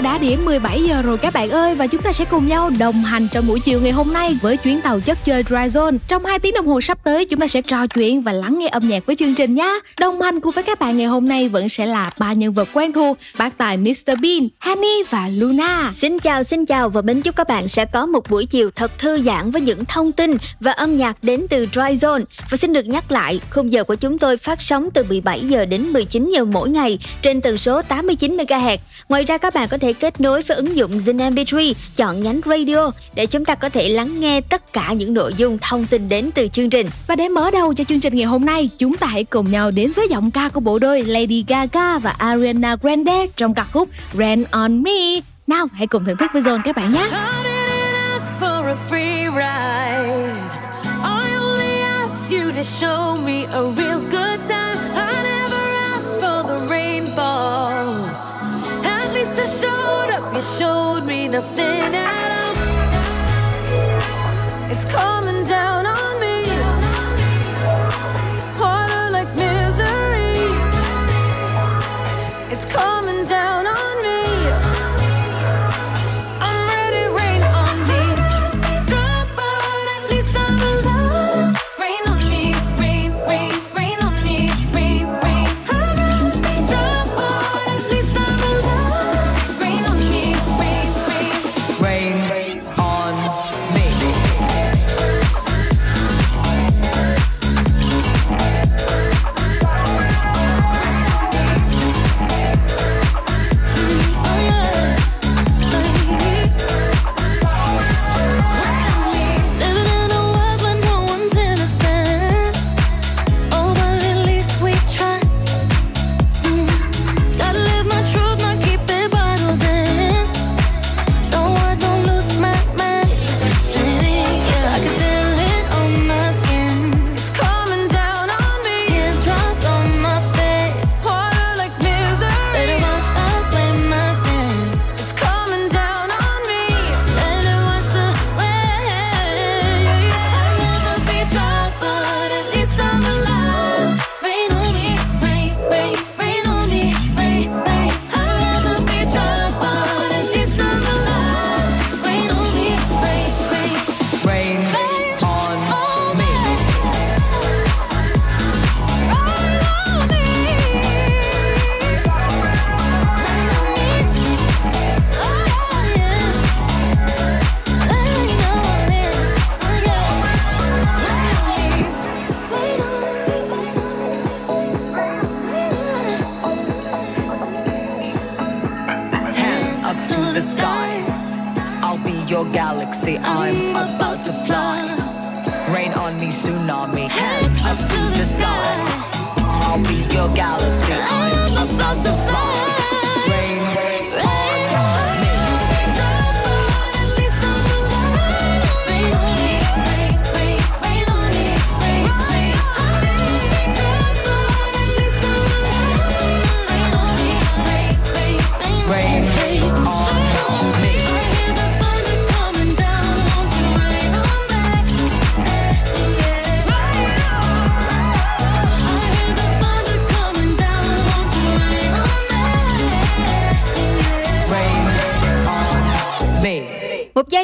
Đã điểm 17 giờ rồi các bạn ơi và chúng ta sẽ cùng nhau đồng hành trong buổi chiều ngày hôm nay với chuyến tàu chất chơi Dry Zone. Trong 2 tiếng đồng hồ sắp tới chúng ta sẽ trò chuyện và lắng nghe âm nhạc với chương trình nhé. Đồng hành cùng với các bạn ngày hôm nay vẫn sẽ là ba nhân vật quen thuộc, bác tài Mr Bean, Honey và Luna. Xin chào, xin chào và mến chúc các bạn sẽ có một buổi chiều thật thư giãn với những thông tin và âm nhạc đến từ Dry Zone. Và xin được nhắc lại, khung giờ của chúng tôi phát sóng từ 17 giờ đến 19 giờ mỗi ngày trên tần số 89 MHz. Ngoài ra các bạn có thể kết nối với ứng dụng Zin MP3, chọn nhánh radio để chúng ta có thể lắng nghe tất cả những nội dung thông tin đến từ chương trình. Và để mở đầu cho chương trình ngày hôm nay, chúng ta hãy cùng nhau đến với giọng ca của bộ đôi Lady Gaga và Ariana Grande trong ca khúc Rain on Me. Nào, hãy cùng thưởng thức với Zone các bạn nhé. to show me a real good showed me nothing at all. It's coming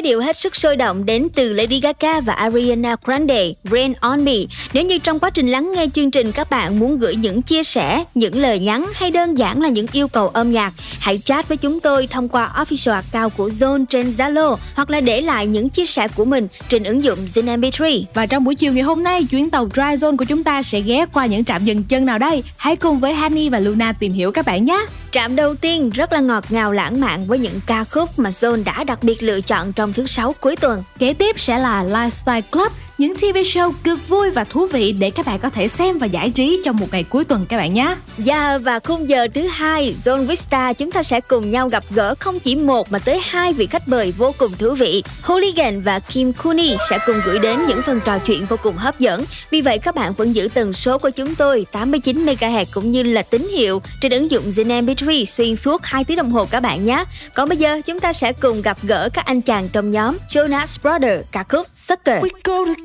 điệu hết sức sôi động đến từ Lady Gaga và Ariana Grande, Rain on Me. Nếu như trong quá trình lắng nghe chương trình các bạn muốn gửi những chia sẻ, những lời nhắn hay đơn giản là những yêu cầu âm nhạc, hãy chat với chúng tôi thông qua official account của Zone trên Zalo hoặc là để lại những chia sẻ của mình trên ứng dụng Zin MP3. Và trong buổi chiều ngày hôm nay, chuyến tàu Dry Zone của chúng ta sẽ ghé qua những trạm dừng chân nào đây? Hãy cùng với Hani và Luna tìm hiểu các bạn nhé. Trạm đầu tiên rất là ngọt ngào lãng mạn với những ca khúc mà Zone đã đặc biệt lựa chọn trong thứ sáu cuối tuần. Kế tiếp sẽ là Lifestyle Club những TV show cực vui và thú vị để các bạn có thể xem và giải trí trong một ngày cuối tuần các bạn nhé. Yeah, và khung giờ thứ hai, Zone Vista chúng ta sẽ cùng nhau gặp gỡ không chỉ một mà tới hai vị khách mời vô cùng thú vị. Hooligan và Kim Cooney sẽ cùng gửi đến những phần trò chuyện vô cùng hấp dẫn. Vì vậy các bạn vẫn giữ tần số của chúng tôi 89 MHz cũng như là tín hiệu trên ứng dụng Zin MP3 xuyên suốt 2 tiếng đồng hồ các bạn nhé. Còn bây giờ chúng ta sẽ cùng gặp gỡ các anh chàng trong nhóm Jonas Brothers ca khúc Sucker. We go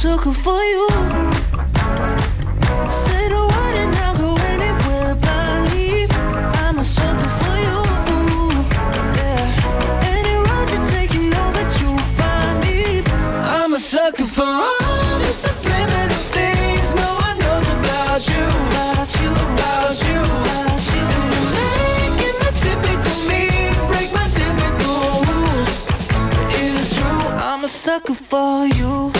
sucker for you. Say the word and I'll go anywhere blindly. I'm a sucker for you. Yeah. Any road you take, you know that you'll find me. I'm a sucker for all the subliminal things no one knows about you. About you, about you, about you. Making the typical me break my typical rules. It is true, I'm a sucker for you.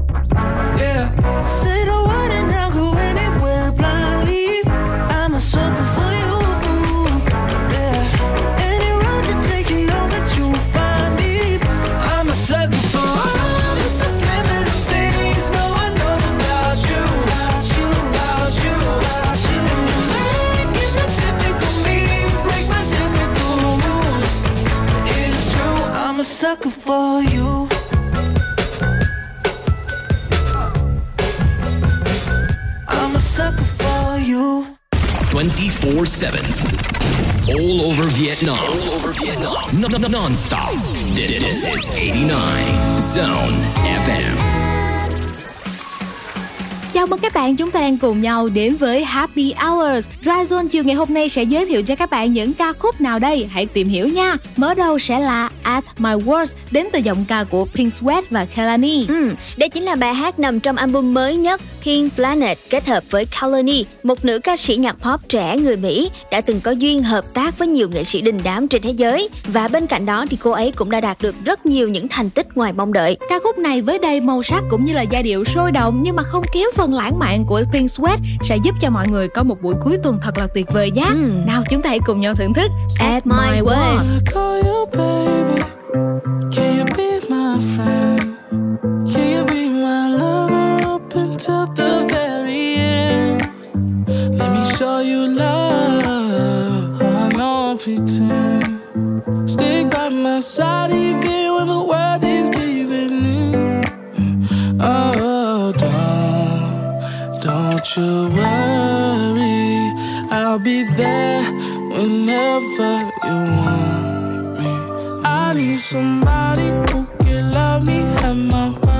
24 7. All over Vietnam. All over Vietnam. Non- non- Non-stop. This is 89 Zone FM. Chào mừng các bạn, chúng ta đang cùng nhau đến với Happy Hours. Dry Zone chiều ngày hôm nay sẽ giới thiệu cho các bạn những ca khúc nào đây? Hãy tìm hiểu nha. Mở đầu sẽ là At My Worst đến từ giọng ca của Pink Sweat và Kelani. Ừ, đây chính là bài hát nằm trong album mới nhất Pink Planet kết hợp với Kalani, một nữ ca sĩ nhạc pop trẻ người Mỹ đã từng có duyên hợp tác với nhiều nghệ sĩ đình đám trên thế giới và bên cạnh đó thì cô ấy cũng đã đạt được rất nhiều những thành tích ngoài mong đợi. Ca khúc này với đầy màu sắc cũng như là giai điệu sôi động nhưng mà không kém phần lãng mạn của Pink Sweat sẽ giúp cho mọi người có một buổi cuối tuần thật là tuyệt vời nhé. Nào chúng ta hãy cùng nhau thưởng thức At My Worst. I call you baby. Can you be my friend? Can you be my lover up until the very end? Let me show you love. I don't pretend. Stick by my side even when the world is giving in. Oh, don't, don't you worry. I'll be there whenever you want me. I need somebody who can love me at my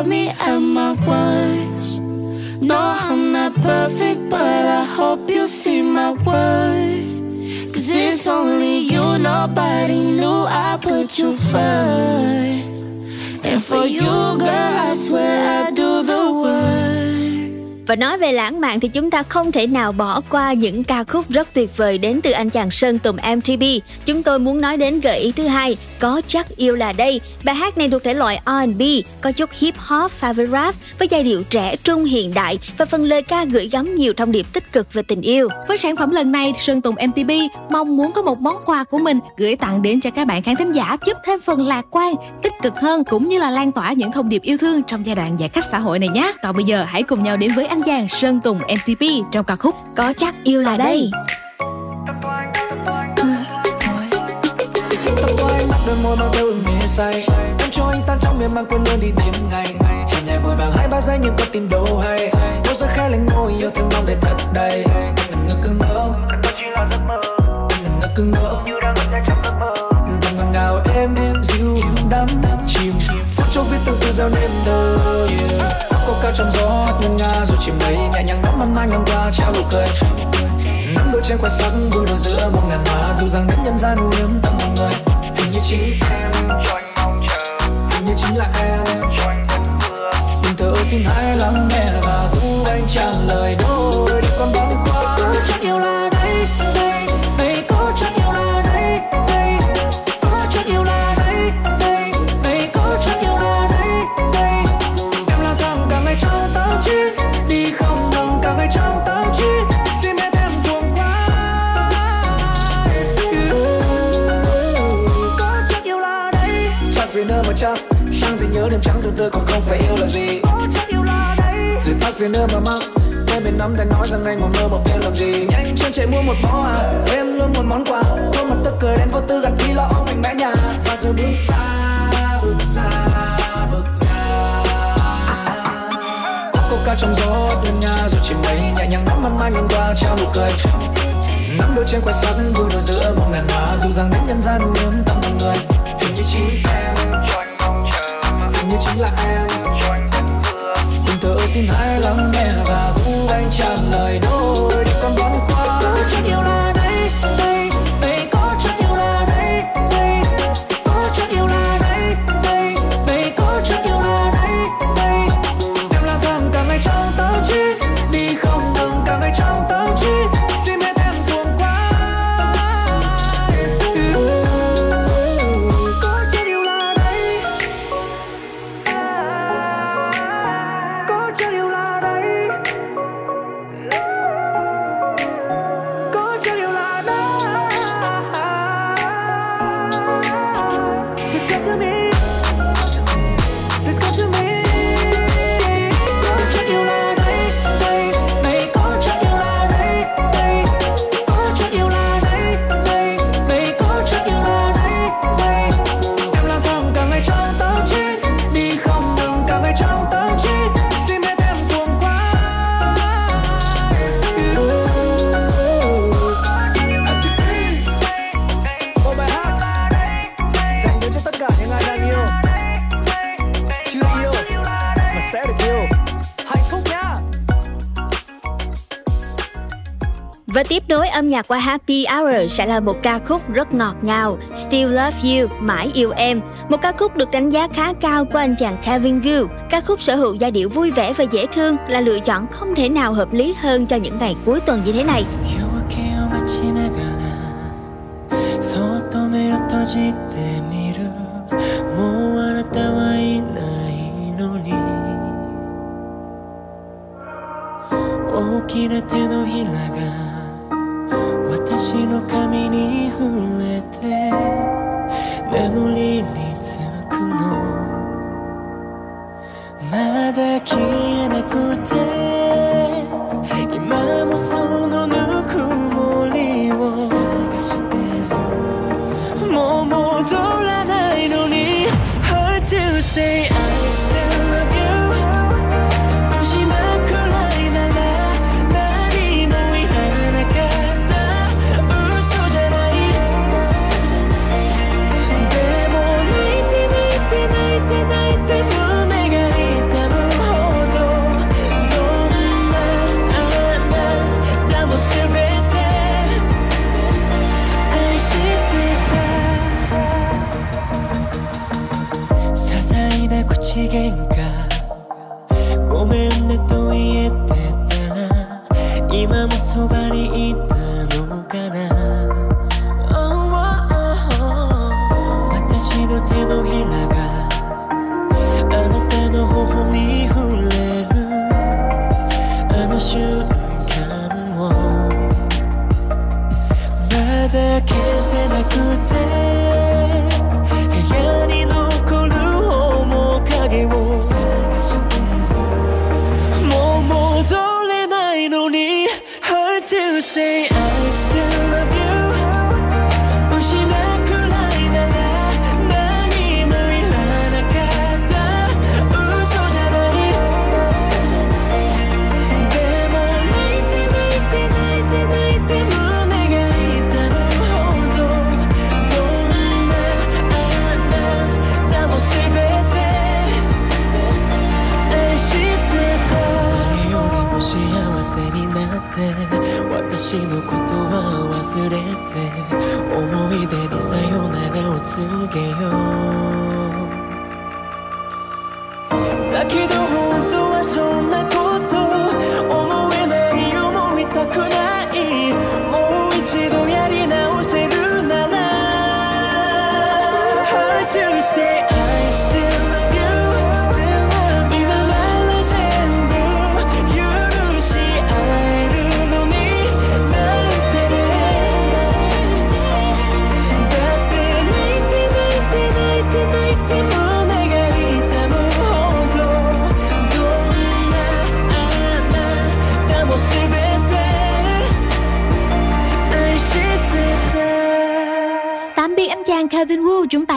love me at my worst. No, I'm not perfect, but I hope you see my worth. Cause it's only you, nobody knew I put you first. And for you, girl, I swear I do the worst. Và nói về lãng mạn thì chúng ta không thể nào bỏ qua những ca khúc rất tuyệt vời đến từ anh chàng Sơn Tùng MTB. Chúng tôi muốn nói đến gợi ý thứ hai, có chắc yêu là đây. Bài hát này thuộc thể loại R&B, có chút hip hop favorite rap với giai điệu trẻ trung hiện đại và phần lời ca gửi gắm nhiều thông điệp tích cực về tình yêu. Với sản phẩm lần này, Sơn Tùng MTB mong muốn có một món quà của mình gửi tặng đến cho các bạn khán thính giả giúp thêm phần lạc quan, tích cực hơn cũng như là lan tỏa những thông điệp yêu thương trong giai đoạn giãn cách xã hội này nhé. Còn bây giờ hãy cùng nhau đến với anh chàng Sơn Tùng MTP trong ca khúc Có chắc yêu là đây. Đôi môi mang theo ửng mê say Em cho anh tan trong miệng mang quên luôn đi đêm ngày Chỉ nhảy vội vàng hai ba giây nhưng có tìm đâu hay Đôi rơi khai lên môi yêu thương mong để thật đầy Anh ngần ngơ cứ ngỡ Anh ngần ngơ cứ ngỡ Thầm ngọt ngào em dịu đắm chìm Phút chốc viết từng từ giao nên thơ cao trong gió hát ngân nga rồi chìm lấy Nhẹ nhàng nắm mâm mai ngang qua, trao nụ cười. Nắng đôi trên khoe sắc vui đôi giữa một ngàn hoa dù rằng đến nhân gian u yếm tâm hồn người. Hình như chính em, hình như chính là em. Đừng thở xin hãy lắng nghe và giúp anh trả lời đôi nhớ đêm trắng từ từ còn không phải yêu là gì? Rồi tắc gì nữa mà mắc em bên nắm tay nói rằng anh ngồi mơ mộng em làm gì? Nhanh chân chạy mua một bó à. Em luôn một món quà. Khuôn mặt tức cười đến vô tư gặt đi lo âu mạnh mẽ nhà. Và rồi bước ra bước ra bước ra có cô cao trong gió đêm nha rồi chìm mây nhẹ nhàng nắm mắt mai ngang qua trao nụ cười. Nắng đôi trên khoe sắc vui đôi giữa một ngàn hoa. Dù rằng đến nhân gian u yếm tâm hồn người. Hình như hình như chính là em Và tiếp nối âm nhạc qua Happy Hour sẽ là một ca khúc rất ngọt ngào, Still Love You, Mãi Yêu Em. Một ca khúc được đánh giá khá cao của anh chàng Kevin Gu. Ca khúc sở hữu giai điệu vui vẻ và dễ thương là lựa chọn không thể nào hợp lý hơn cho những ngày cuối tuần như thế này. 夜明けを待ちながらそっと目を閉じてみるもうあなたはいないのに大きな手のひらが 私の髪に触れて眠りにつくの。まだ消えなくて今もその忘れて思い出にさよならを告げよう。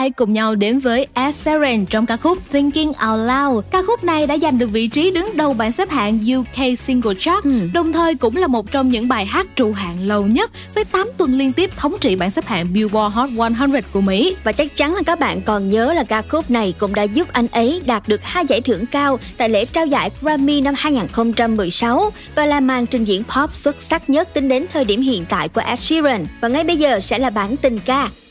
Hãy cùng nhau đến với Ed Sheeran trong ca khúc Thinking Out Loud. Ca khúc này đã giành được vị trí đứng đầu bảng xếp hạng UK Single Chart, đồng thời cũng là một trong những bài hát trụ hạng lâu nhất với 8 tuần liên tiếp thống trị bảng xếp hạng Billboard Hot 100 của Mỹ. Và chắc chắn là các bạn còn nhớ là ca khúc này cũng đã giúp anh ấy đạt được hai giải thưởng cao tại lễ trao giải Grammy năm 2016 và là màn trình diễn pop xuất sắc nhất tính đến thời điểm hiện tại của Ed Sheeran. Và ngay bây giờ sẽ là bản tình ca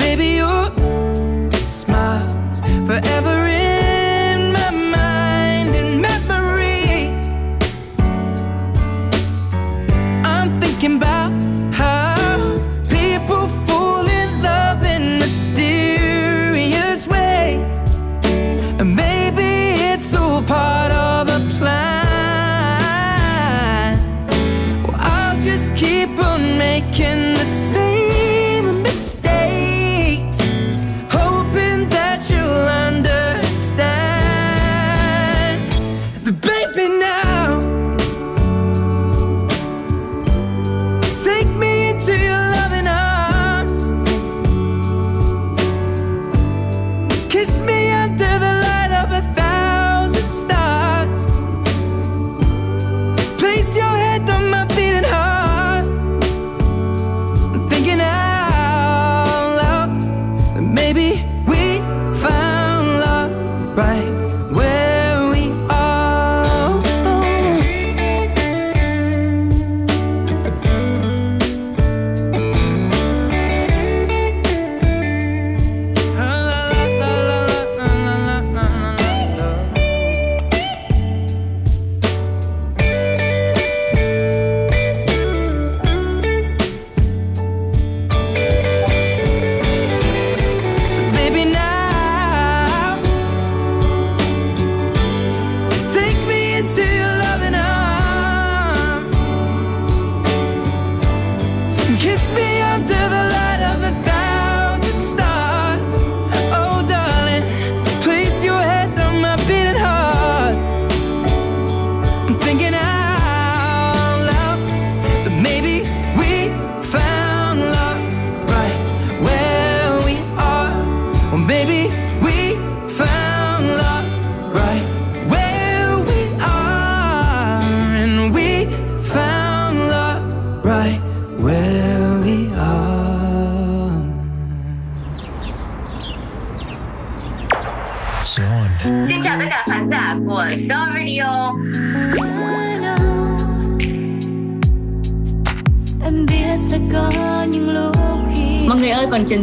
baby, you're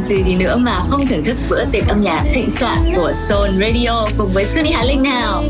gì gì nữa mà không thưởng thức bữa tiệc âm nhạc thịnh soạn của Soul Radio cùng với Sunny Hà Linh nào.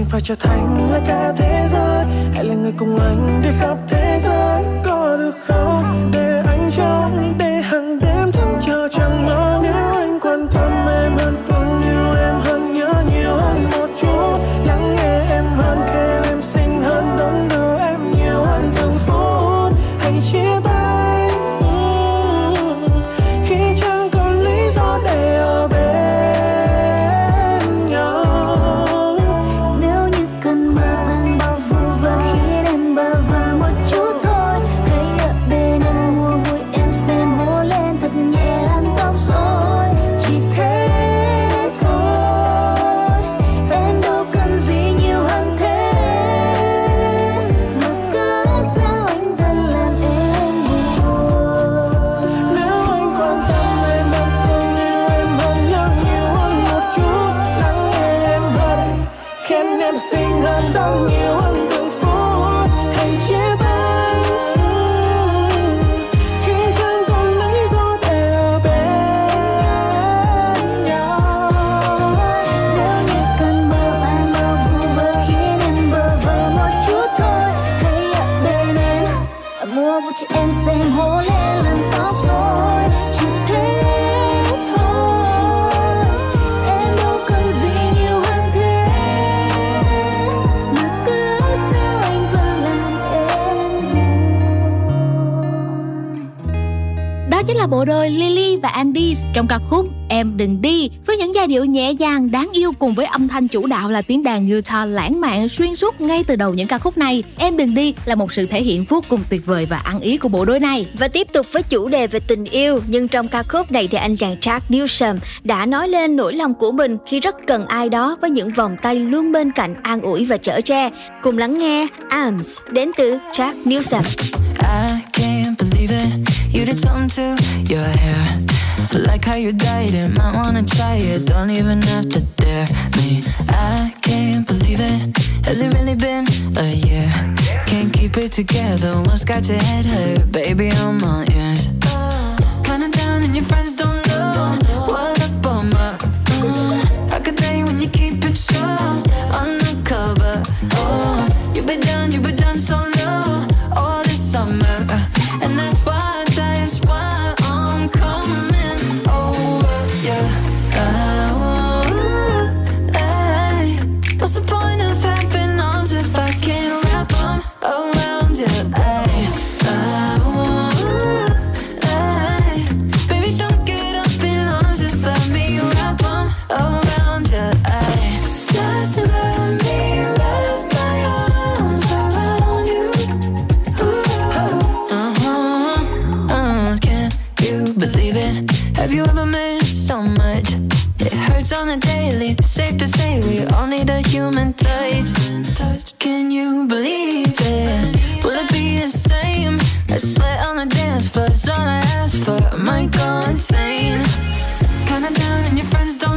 chinh phải trở thành là cả thế giới. Hãy là người cùng anh đi khắp thế giới. Trong ca khúc Em đừng đi với những giai điệu nhẹ nhàng đáng yêu cùng với âm thanh chủ đạo là tiếng đàn guitar lãng mạn xuyên suốt ngay từ đầu những ca khúc này. Em đừng đi là một sự thể hiện vô cùng tuyệt vời và ăn ý của bộ đôi này. Và tiếp tục với chủ đề về tình yêu, nhưng trong ca khúc này thì anh chàng Jack Newsom đã nói lên nỗi lòng của mình khi rất cần ai đó với những vòng tay luôn bên cạnh an ủi và chở che. Cùng lắng nghe Arms đến từ Jack Newsom. I can't believe it. You did something to your hair. Like how you died it, might wanna try it. Don't even have to dare me. I can't believe it. Has it really been a year? Can't keep it together. What's got your head hurt, baby? I'm on ears. Oh, down and your friends don't know. friends don't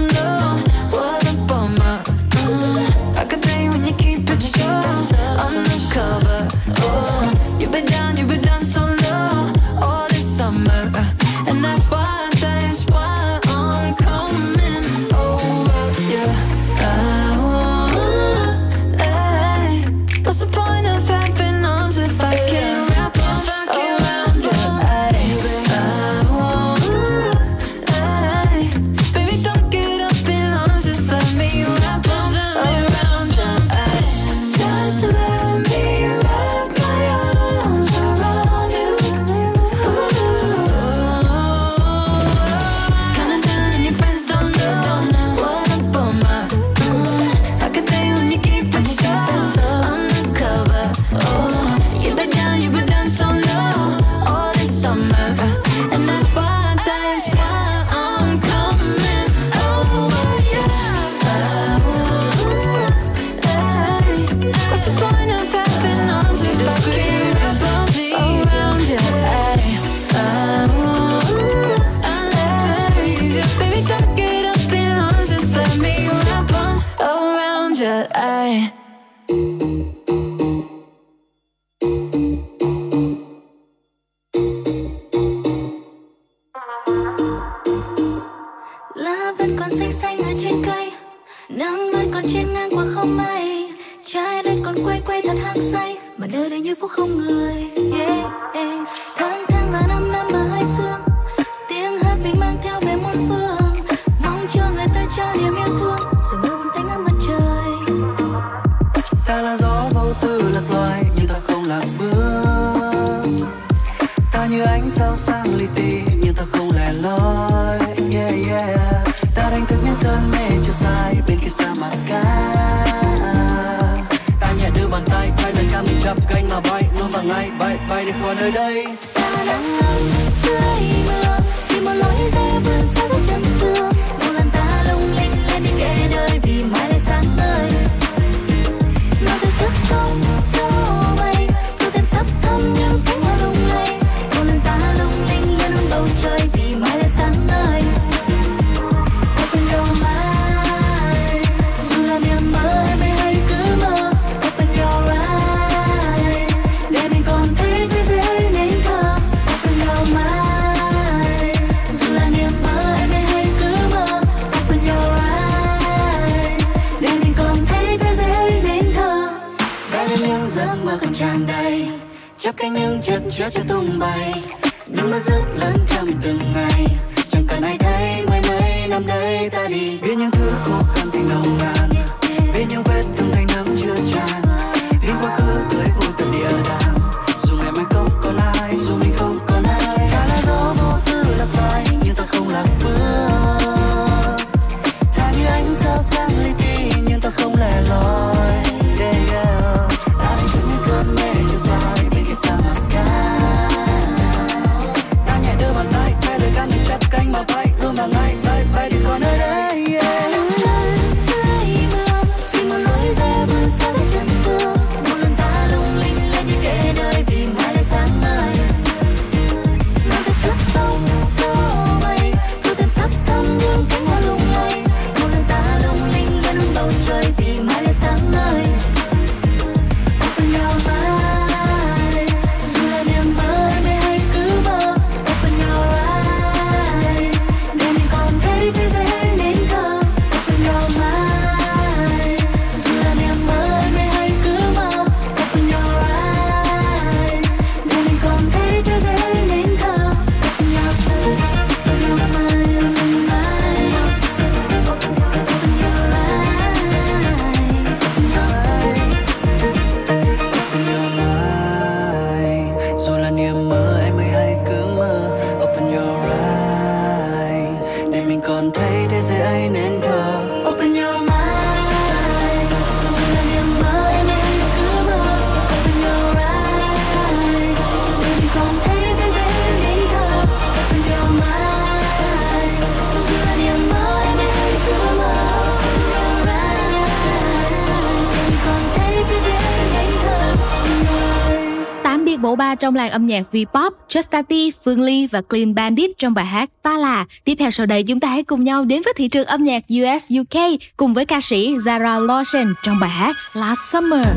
trong làng âm nhạc V-pop, Justati, Phương Ly và Clean Bandit trong bài hát Ta Là. Tiếp theo sau đây chúng ta hãy cùng nhau đến với thị trường âm nhạc US UK cùng với ca sĩ Zara Lawson trong bài hát Last Summer.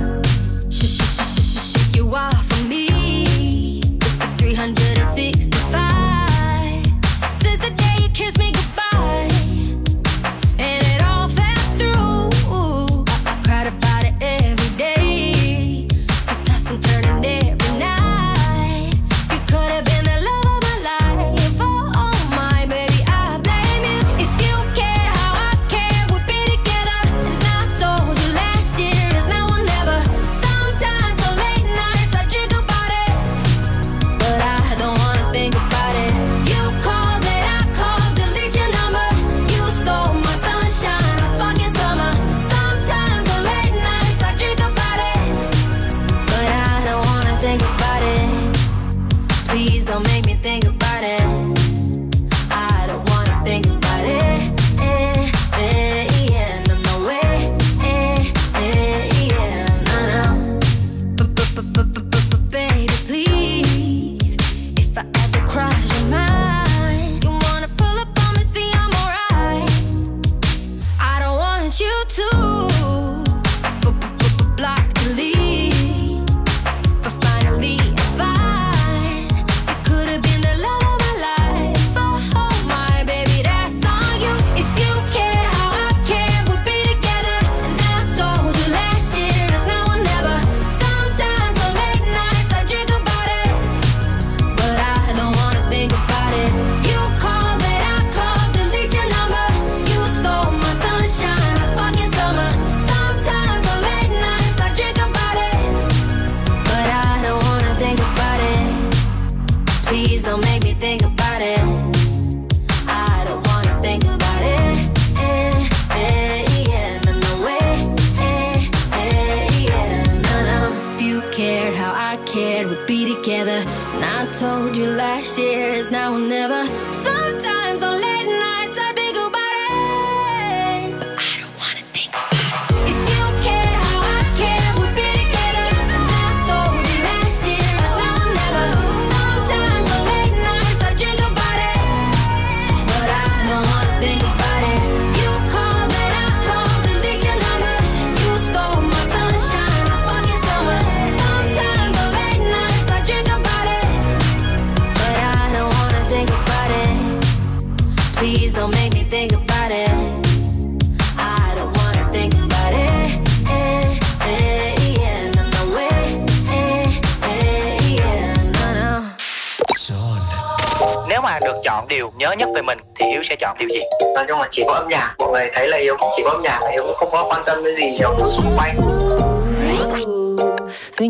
Nhớ nhất về mình thì Hiếu sẽ chọn điều gì? nói chung là chỉ có âm nhạc mọi người thấy là hiếu chỉ có âm nhạc là hiếu cũng không có quan tâm đến gì nhiều thứ xung quanh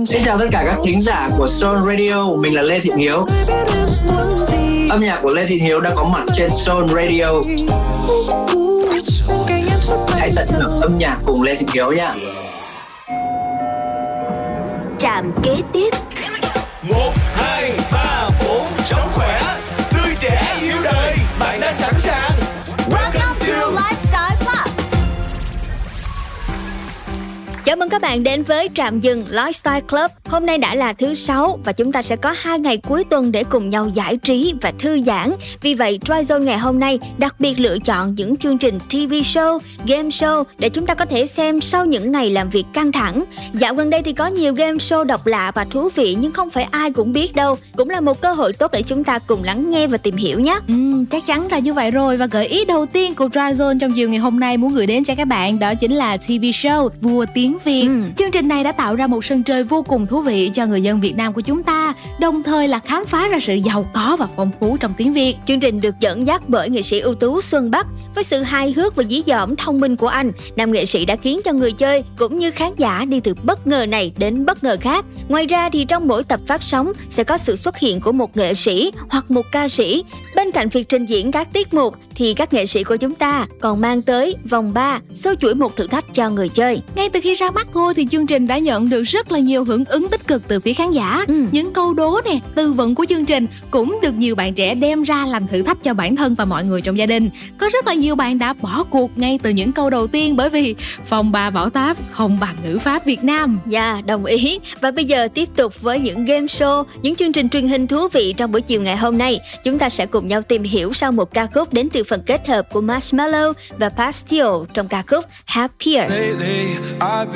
Xin chào tất cả các thính giả của Soul Radio, mình là Lê Thiện Hiếu. Âm nhạc của Lê Thiện Hiếu đã có mặt trên Soul Radio. Hãy tận hưởng âm nhạc cùng Lê Thiện Hiếu nha. Trạm kế tiếp một hai Chào mừng các bạn đến với Trạm dừng Lifestyle Club. Hôm nay đã là thứ sáu và chúng ta sẽ có hai ngày cuối tuần để cùng nhau giải trí và thư giãn. Vì vậy, Tryzone ngày hôm nay đặc biệt lựa chọn những chương trình TV show, game show để chúng ta có thể xem sau những ngày làm việc căng thẳng. Dạo gần đây thì có nhiều game show độc lạ và thú vị nhưng không phải ai cũng biết đâu. Cũng là một cơ hội tốt để chúng ta cùng lắng nghe và tìm hiểu nhé. Ừ, chắc chắn là như vậy rồi và gợi ý đầu tiên của Dryzone trong chiều ngày hôm nay muốn gửi đến cho các bạn đó chính là TV show Vua tiếng Việt. Chương trình này đã tạo ra một sân chơi vô cùng thú vị cho người dân Việt Nam của chúng ta, đồng thời là khám phá ra sự giàu có và phong phú trong tiếng Việt. Chương trình được dẫn dắt bởi nghệ sĩ ưu tú Xuân Bắc với sự hài hước và dí dỏm thông minh của anh. Nam nghệ sĩ đã khiến cho người chơi cũng như khán giả đi từ bất ngờ này đến bất ngờ khác. Ngoài ra thì trong mỗi tập phát sóng sẽ có sự xuất hiện của một nghệ sĩ hoặc một ca sĩ. Bên cạnh việc trình diễn các tiết mục thì các nghệ sĩ của chúng ta còn mang tới vòng 3 sâu chuỗi một thử thách cho người chơi. Ngay từ khi ra mắt thôi thì chương trình đã nhận được rất là nhiều hưởng ứng tích cực từ phía khán giả. Những câu đố nè, tư vấn của chương trình cũng được nhiều bạn trẻ đem ra làm thử thách cho bản thân và mọi người trong gia đình. Có rất là nhiều bạn đã bỏ cuộc ngay từ những câu đầu tiên bởi vì phòng bà bảo táp không bằng ngữ pháp Việt Nam. Dạ, đồng ý. Và bây giờ tiếp tục với những game show, những chương trình truyền hình thú vị trong buổi chiều ngày hôm nay. Chúng ta sẽ cùng nhau tìm hiểu sau một ca khúc đến từ phần kết hợp của Marshmallow và Pastille trong ca khúc Happier. Lately, I've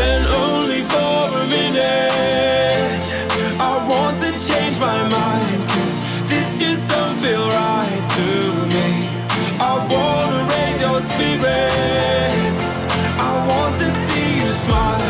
Then only for a minute I want to change my mind Cause this just don't feel right to me. I wanna raise your spirits. I want to see you smile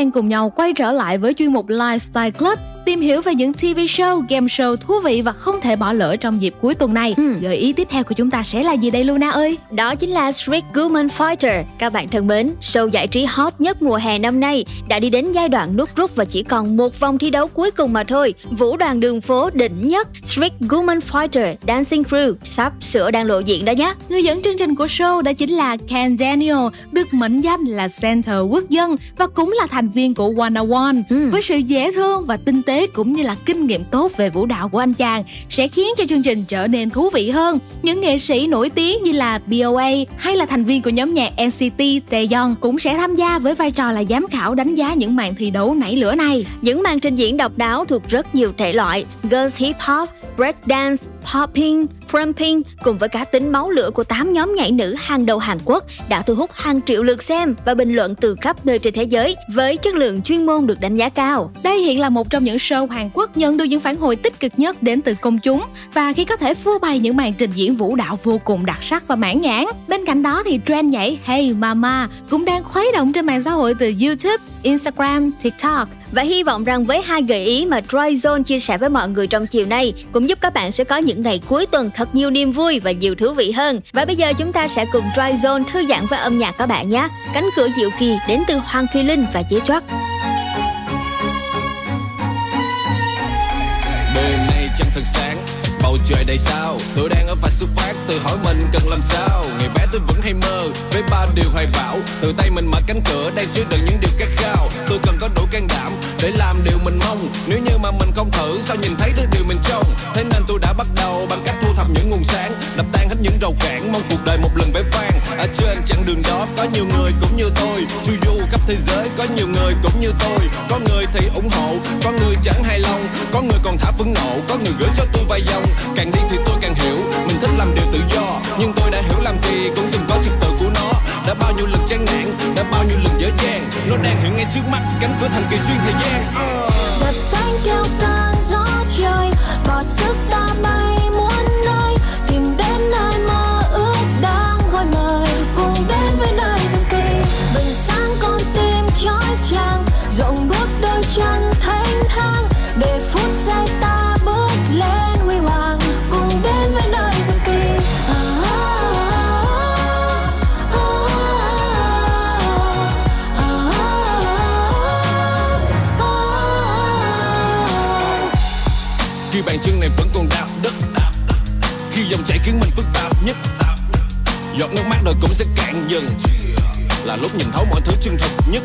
Đang cùng nhau quay trở lại với chuyên mục Lifestyle Club tìm hiểu về những TV show, game show thú vị và không thể bỏ lỡ trong dịp cuối tuần này. Gợi ý tiếp theo của chúng ta sẽ là gì đây Luna ơi? Đó chính là Street Woman Fighter. Các bạn thân mến, show giải trí hot nhất mùa hè năm nay đã đi đến giai đoạn nút rút và chỉ còn một vòng thi đấu cuối cùng mà thôi. Vũ đoàn đường phố đỉnh nhất Street Woman Fighter Dancing Crew sắp sửa đang lộ diện đó nhé. Người dẫn chương trình của show đó chính là Ken Daniel, được mệnh danh là Center quốc dân và cũng là thành viên của One One. Với sự dễ thương và tinh tế cũng như là kinh nghiệm tốt về vũ đạo của anh chàng sẽ khiến cho chương trình trở nên thú vị hơn. Những nghệ sĩ nổi tiếng như là BOA hay là thành viên của nhóm nhạc NCT Taeyong cũng sẽ tham gia với vai trò là giám khảo đánh giá những màn thi đấu nảy lửa này. Những màn trình diễn độc đáo thuộc rất nhiều thể loại Girls Hip Hop, Break Dance, Popping, Pumping cùng với cá tính máu lửa của 8 nhóm nhảy nữ hàng đầu Hàn Quốc đã thu hút hàng triệu lượt xem và bình luận từ khắp nơi trên thế giới với chất lượng chuyên môn được đánh giá cao. Đây hiện là một trong những show Hàn Quốc nhận được những phản hồi tích cực nhất đến từ công chúng và khi có thể phô bày những màn trình diễn vũ đạo vô cùng đặc sắc và mãn nhãn. Bên cạnh đó thì trend nhảy Hey Mama cũng đang khuấy động trên mạng xã hội từ YouTube, Instagram, TikTok. Và hy vọng rằng với hai gợi ý mà Troy Zone chia sẻ với mọi người trong chiều nay cũng giúp các bạn sẽ có những ngày cuối tuần thật nhiều niềm vui và nhiều thú vị hơn. Và bây giờ chúng ta sẽ cùng Troy Zone thư giãn với âm nhạc các bạn nhé. Cánh cửa diệu kỳ đến từ Hoàng Thùy Linh và Chế Trót. Đêm nay chẳng thật sáng Bầu trời đầy sao? Tôi đang ở vạch xuất phát, Tự hỏi mình cần làm sao? Ngày bé tôi vẫn hay mơ Với ba điều hoài bão. Từ tay mình mở cánh cửa, Đang chứa đựng những điều khát khao. Tôi cần có đủ can đảm Để làm điều mình mong. Nếu như mà mình không thử, Sao nhìn thấy được điều mình trông? Thế nên tôi đã bắt đầu Bằng cách thu thập những nguồn sáng, Đập tan hết những rào cản, Mong cuộc đời một lần vẻ vang. À, ở trên chặng đường đó, Có nhiều người cũng như tôi. Chu du khắp thế giới, Có nhiều người cũng như tôi. Có người thì ủng hộ, Có người chẳng hài lòng. Có người còn thả phẫn nộ, Có người gửi cho tôi vài dòng. Càng đi thì tôi càng hiểu, Mình thích làm điều tự do. Nhưng tôi đã hiểu làm gì, Cũng từng có trật tự của nó. Đã bao nhiêu lần chán nản, Đã bao nhiêu lần dở dang. Nó đang hiện ngay trước mắt, Cánh cửa thành kỳ xuyên thời gian. Uh. đập cánh kêu ta gió trời, bỏ sức ta bay Giọt nước mắt rồi cũng sẽ cạn dần. Là lúc nhìn thấu mọi thứ chân thật nhất.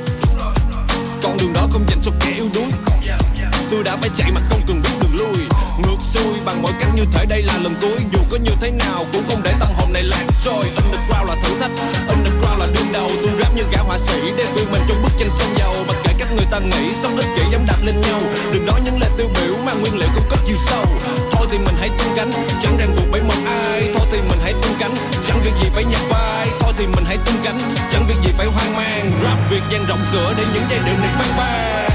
Con đường đó không dành cho kẻ yếu đuối. Tôi đã phải chạy mà không cần biết Ngược xuôi bằng mọi cách như thể đây là lần cuối. Dù có như thế nào cũng không để tâm hồn này lạc trôi. Underground là thử thách, Underground là đương đầu. Tôi rap như gã họa sĩ, Để vươn mình trong bức tranh sơn dầu. Mặc kệ cách người ta nghĩ Sống ích kỷ dám đạp lên nhau. Đừng nói những lời tiêu biểu Mà nguyên liệu không có chiều sâu. Thôi thì mình hãy tung cánh, Chẳng ràng buộc bởi một ai. Thôi thì mình hãy tung cánh, Chẳng việc gì phải nhập vai. Thôi thì mình hãy tung cánh, Chẳng việc gì phải hoang mang. Rap việc dang rộng cửa Để những giai điệu này phát ban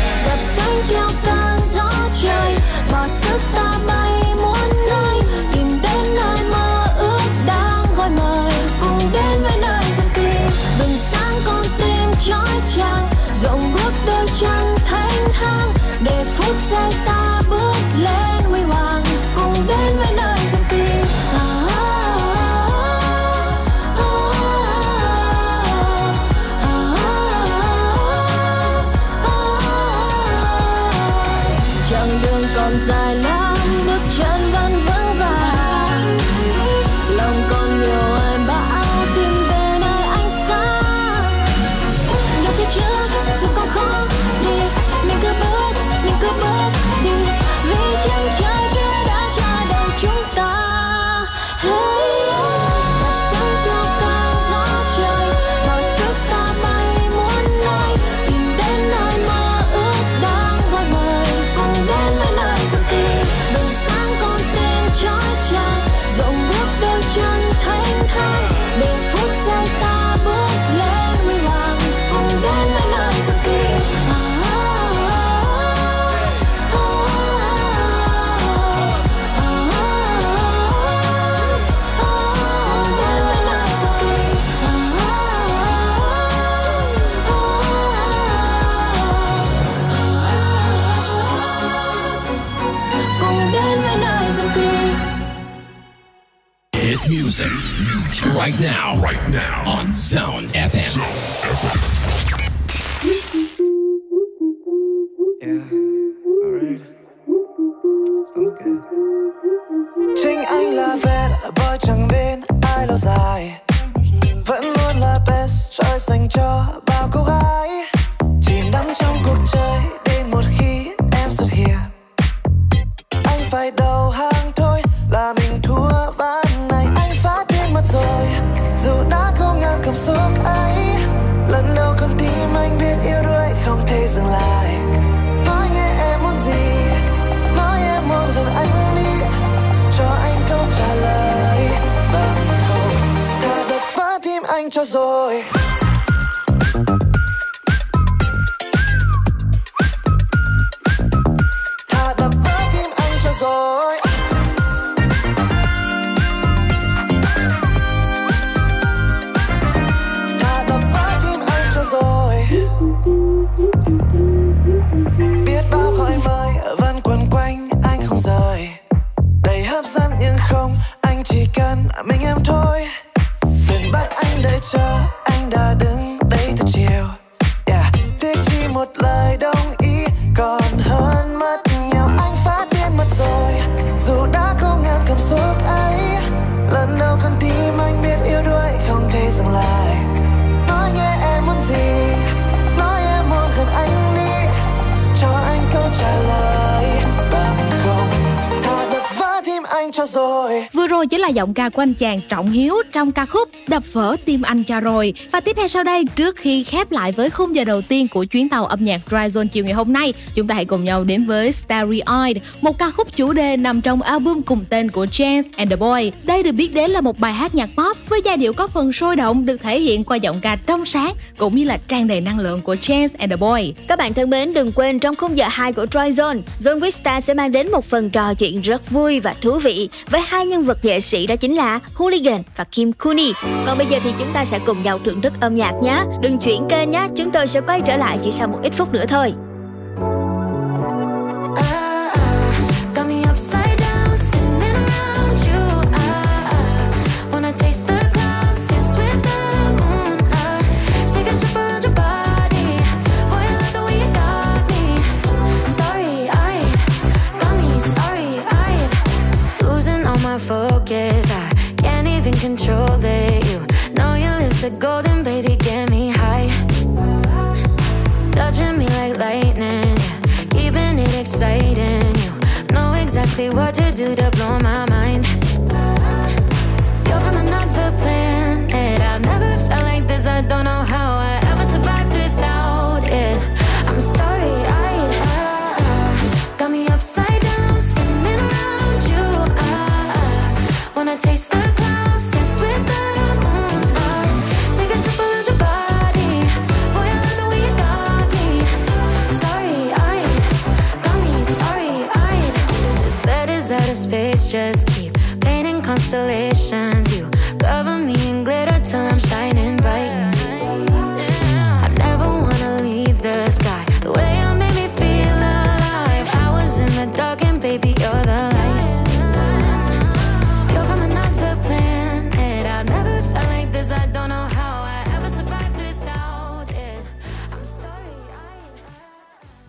đập cánh bỏ sức ta bay muốn nơi, tìm đến nơi mơ ước đang gọi mời cùng đến với nơi rừng kỳ bừng sáng con tim chói chang rộng bước đôi chân thanh thang, để phút giây ta Zone FM. Zone. ca của anh chàng Trọng Hiếu trong ca khúc Đập vỡ tim anh cho rồi. Và tiếp theo sau đây, trước khi khép lại với khung giờ đầu tiên của chuyến tàu âm nhạc Dry Zone chiều ngày hôm nay, chúng ta hãy cùng nhau đến với Starry Eyed, một ca khúc chủ đề nằm trong album cùng tên của Chance and the Boy. Đây được biết đến là một bài hát nhạc pop với giai điệu có phần sôi động được thể hiện qua giọng ca trong sáng cũng như là tràn đầy năng lượng của Chance and the Boy. Các bạn thân mến, đừng quên trong khung giờ 2 của Troy Zone, Zone Vista sẽ mang đến một phần trò chuyện rất vui và thú vị với hai nhân vật nghệ sĩ đó chính là Hooligan và Kim Cooney. Còn bây giờ thì chúng ta sẽ cùng nhau thưởng thức âm nhạc nhé. Đừng chuyển kênh nhé, chúng tôi sẽ quay trở lại chỉ sau một ít phút nữa thôi. control it. You know your lips are golden, baby, get me high. Touching me like lightning, keeping it exciting You know exactly what to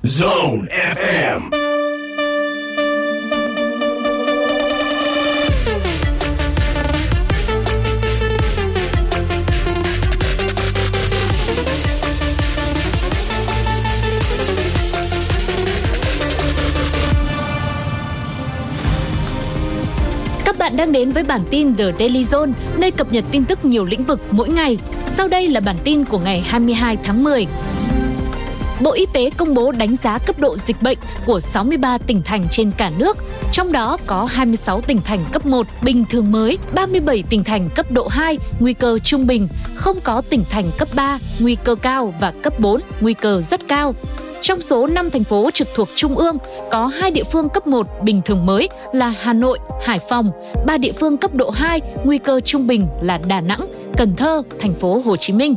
Zone FM. Các bạn đang đến với bản tin The Daily Zone, nơi cập nhật tin tức nhiều lĩnh vực mỗi ngày. Sau đây là bản tin của ngày 22 tháng 10. Bộ Y tế công bố đánh giá cấp độ dịch bệnh của 63 tỉnh thành trên cả nước, trong đó có 26 tỉnh thành cấp 1 bình thường mới, 37 tỉnh thành cấp độ 2 nguy cơ trung bình, không có tỉnh thành cấp 3 nguy cơ cao và cấp 4 nguy cơ rất cao. Trong số 5 thành phố trực thuộc Trung ương, có 2 địa phương cấp 1 bình thường mới là Hà Nội, Hải Phòng, 3 địa phương cấp độ 2 nguy cơ trung bình là Đà Nẵng, Cần Thơ, thành phố Hồ Chí Minh.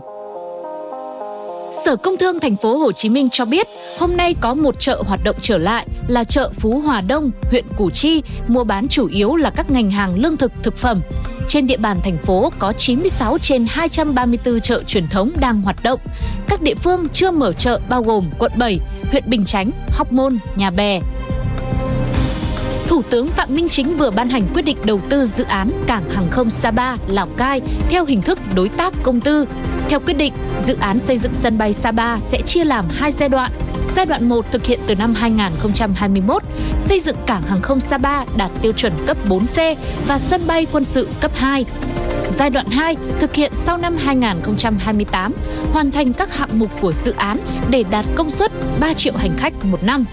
Sở Công Thương thành phố Hồ Chí Minh cho biết, hôm nay có một chợ hoạt động trở lại là chợ Phú Hòa Đông, huyện Củ Chi, mua bán chủ yếu là các ngành hàng lương thực, thực phẩm. Trên địa bàn thành phố có 96 trên 234 chợ truyền thống đang hoạt động. Các địa phương chưa mở chợ bao gồm quận 7, huyện Bình Chánh, Hóc Môn, Nhà Bè, Thủ tướng Phạm Minh Chính vừa ban hành quyết định đầu tư dự án cảng hàng không Sapa, Lào Cai theo hình thức đối tác công tư. Theo quyết định, dự án xây dựng sân bay Sapa sẽ chia làm hai giai đoạn. Giai đoạn 1 thực hiện từ năm 2021, xây dựng cảng hàng không Sapa đạt tiêu chuẩn cấp 4C và sân bay quân sự cấp 2. Giai đoạn 2 thực hiện sau năm 2028, hoàn thành các hạng mục của dự án để đạt công suất 3 triệu hành khách một năm.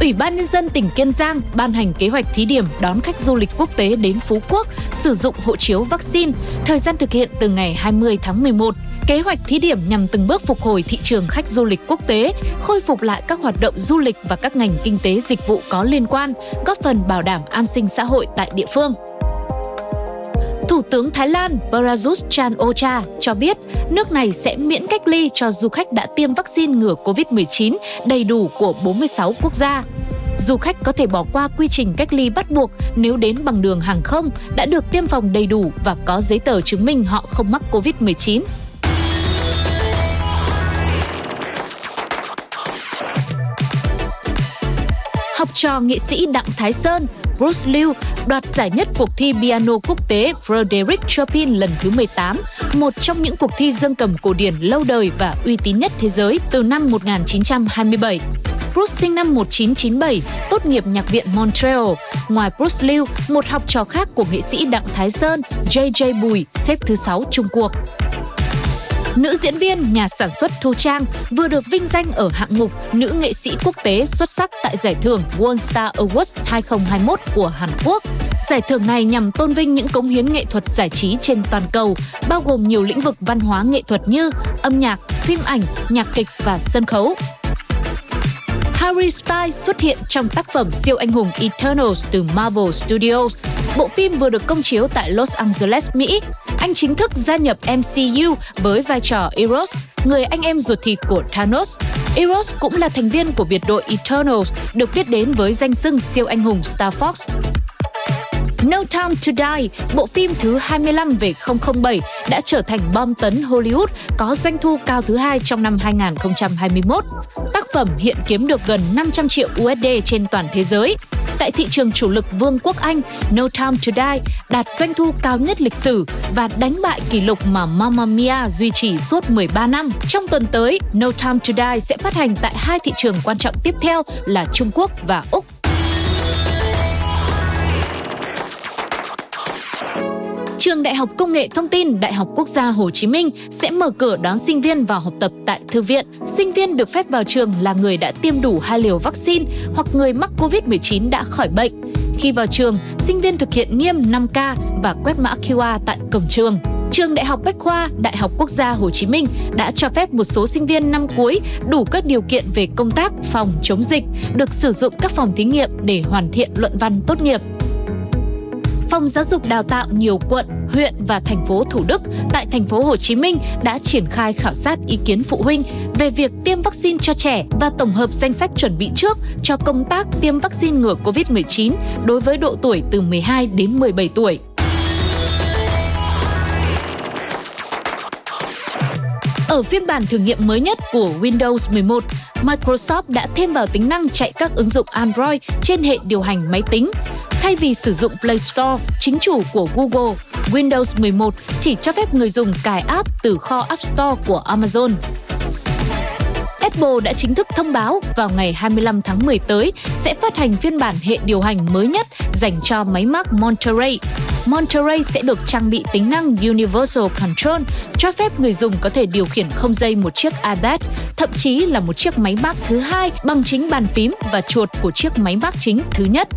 Ủy ban Nhân dân tỉnh Kiên Giang ban hành kế hoạch thí điểm đón khách du lịch quốc tế đến Phú Quốc sử dụng hộ chiếu vaccine, thời gian thực hiện từ ngày 20 tháng 11. Kế hoạch thí điểm nhằm từng bước phục hồi thị trường khách du lịch quốc tế, khôi phục lại các hoạt động du lịch và các ngành kinh tế dịch vụ có liên quan, góp phần bảo đảm an sinh xã hội tại địa phương. Thủ tướng Thái Lan Prayut Chan Ocha cho biết nước này sẽ miễn cách ly cho du khách đã tiêm vaccine ngừa COVID-19 đầy đủ của 46 quốc gia. Du khách có thể bỏ qua quy trình cách ly bắt buộc nếu đến bằng đường hàng không đã được tiêm phòng đầy đủ và có giấy tờ chứng minh họ không mắc COVID-19. Học trò nghệ sĩ Đặng Thái Sơn, Bruce Liu đoạt giải nhất cuộc thi piano quốc tế Frederic Chopin lần thứ 18, một trong những cuộc thi dương cầm cổ điển lâu đời và uy tín nhất thế giới từ năm 1927. Bruce sinh năm 1997, tốt nghiệp Nhạc viện Montreal. Ngoài Bruce Liu, một học trò khác của nghệ sĩ Đặng Thái Sơn, JJ Bùi, xếp thứ 6 Trung cuộc. Nữ diễn viên, nhà sản xuất Thu Trang vừa được vinh danh ở hạng mục Nữ nghệ sĩ quốc tế xuất sắc tại giải thưởng World Star Awards 2021 của Hàn Quốc. Giải thưởng này nhằm tôn vinh những cống hiến nghệ thuật giải trí trên toàn cầu, bao gồm nhiều lĩnh vực văn hóa nghệ thuật như âm nhạc, phim ảnh, nhạc kịch và sân khấu. Harry Styles xuất hiện trong tác phẩm siêu anh hùng Eternals từ Marvel Studios. Bộ phim vừa được công chiếu tại Los Angeles, Mỹ. Anh chính thức gia nhập MCU với vai trò Eros, người anh em ruột thịt của Thanos. Eros cũng là thành viên của biệt đội Eternals, được biết đến với danh xưng siêu anh hùng Star Fox. No Time to Die, bộ phim thứ 25 về 007 đã trở thành bom tấn Hollywood có doanh thu cao thứ hai trong năm 2021. Tác phẩm hiện kiếm được gần 500 triệu USD trên toàn thế giới. Tại thị trường chủ lực Vương quốc Anh, No Time to Die đạt doanh thu cao nhất lịch sử và đánh bại kỷ lục mà Mamma Mia duy trì suốt 13 năm. Trong tuần tới, No Time to Die sẽ phát hành tại hai thị trường quan trọng tiếp theo là Trung Quốc và Úc. Trường Đại học Công nghệ Thông tin Đại học Quốc gia Hồ Chí Minh sẽ mở cửa đón sinh viên vào học tập tại thư viện. Sinh viên được phép vào trường là người đã tiêm đủ hai liều vaccine hoặc người mắc COVID-19 đã khỏi bệnh. Khi vào trường, sinh viên thực hiện nghiêm 5K và quét mã QR tại cổng trường. Trường Đại học Bách khoa, Đại học Quốc gia Hồ Chí Minh đã cho phép một số sinh viên năm cuối đủ các điều kiện về công tác phòng chống dịch, được sử dụng các phòng thí nghiệm để hoàn thiện luận văn tốt nghiệp. Phòng Giáo dục Đào tạo nhiều quận, huyện và thành phố Thủ Đức tại thành phố Hồ Chí Minh đã triển khai khảo sát ý kiến phụ huynh về việc tiêm vaccine cho trẻ và tổng hợp danh sách chuẩn bị trước cho công tác tiêm vaccine ngừa COVID-19 đối với độ tuổi từ 12 đến 17 tuổi. Ở phiên bản thử nghiệm mới nhất của Windows 11, Microsoft đã thêm vào tính năng chạy các ứng dụng Android trên hệ điều hành máy tính. Thay vì sử dụng Play Store, chính chủ của Google, Windows 11 chỉ cho phép người dùng cài app từ kho App Store của Amazon. Apple đã chính thức thông báo vào ngày 25 tháng 10 tới sẽ phát hành phiên bản hệ điều hành mới nhất dành cho máy móc Monterey. Monterey sẽ được trang bị tính năng Universal Control, cho phép người dùng có thể điều khiển không dây một chiếc iPad, thậm chí là một chiếc máy móc thứ hai bằng chính bàn phím và chuột của chiếc máy móc chính thứ nhất.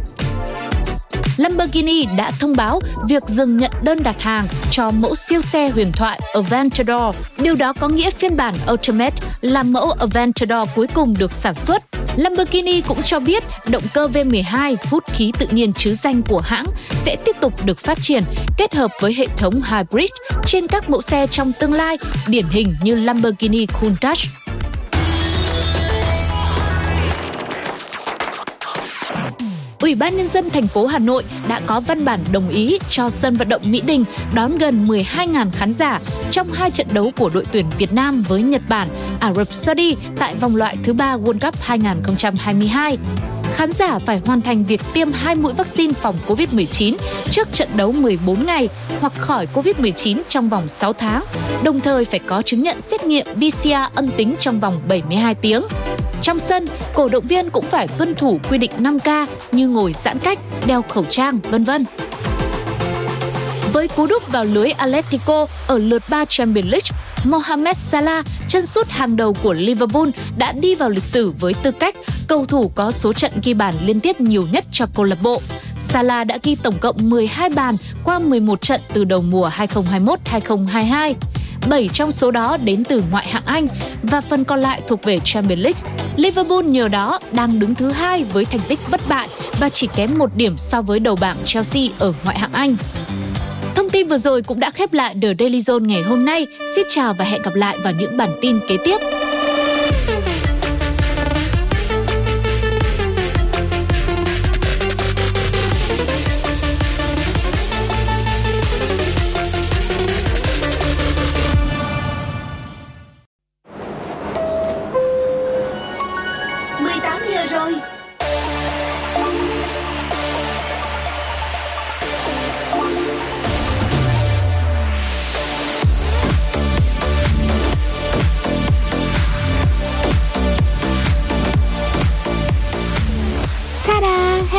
Lamborghini đã thông báo việc dừng nhận đơn đặt hàng cho mẫu siêu xe huyền thoại Aventador. Điều đó có nghĩa phiên bản Ultimate là mẫu Aventador cuối cùng được sản xuất. Lamborghini cũng cho biết động cơ V12 hút khí tự nhiên chứ danh của hãng sẽ tiếp tục được phát triển kết hợp với hệ thống hybrid trên các mẫu xe trong tương lai, điển hình như Lamborghini Countach Ủy ban Nhân dân thành phố Hà Nội đã có văn bản đồng ý cho sân vận động Mỹ Đình đón gần 12.000 khán giả trong hai trận đấu của đội tuyển Việt Nam với Nhật Bản, Ả Rập Saudi tại vòng loại thứ ba World Cup 2022 khán giả phải hoàn thành việc tiêm hai mũi vaccine phòng COVID-19 trước trận đấu 14 ngày hoặc khỏi COVID-19 trong vòng 6 tháng, đồng thời phải có chứng nhận xét nghiệm PCR âm tính trong vòng 72 tiếng. Trong sân, cổ động viên cũng phải tuân thủ quy định 5K như ngồi giãn cách, đeo khẩu trang, vân vân. Với cú đúc vào lưới Atletico ở lượt 3 Champions League, Mohamed Salah, chân sút hàng đầu của Liverpool đã đi vào lịch sử với tư cách cầu thủ có số trận ghi bàn liên tiếp nhiều nhất cho câu lạc bộ. Salah đã ghi tổng cộng 12 bàn qua 11 trận từ đầu mùa 2021-2022. 7 trong số đó đến từ ngoại hạng Anh và phần còn lại thuộc về Champions League. Liverpool nhờ đó đang đứng thứ hai với thành tích bất bại và chỉ kém một điểm so với đầu bảng Chelsea ở ngoại hạng Anh. Tin vừa rồi cũng đã khép lại The Daily Zone ngày hôm nay. Xin chào và hẹn gặp lại vào những bản tin kế tiếp. giờ rồi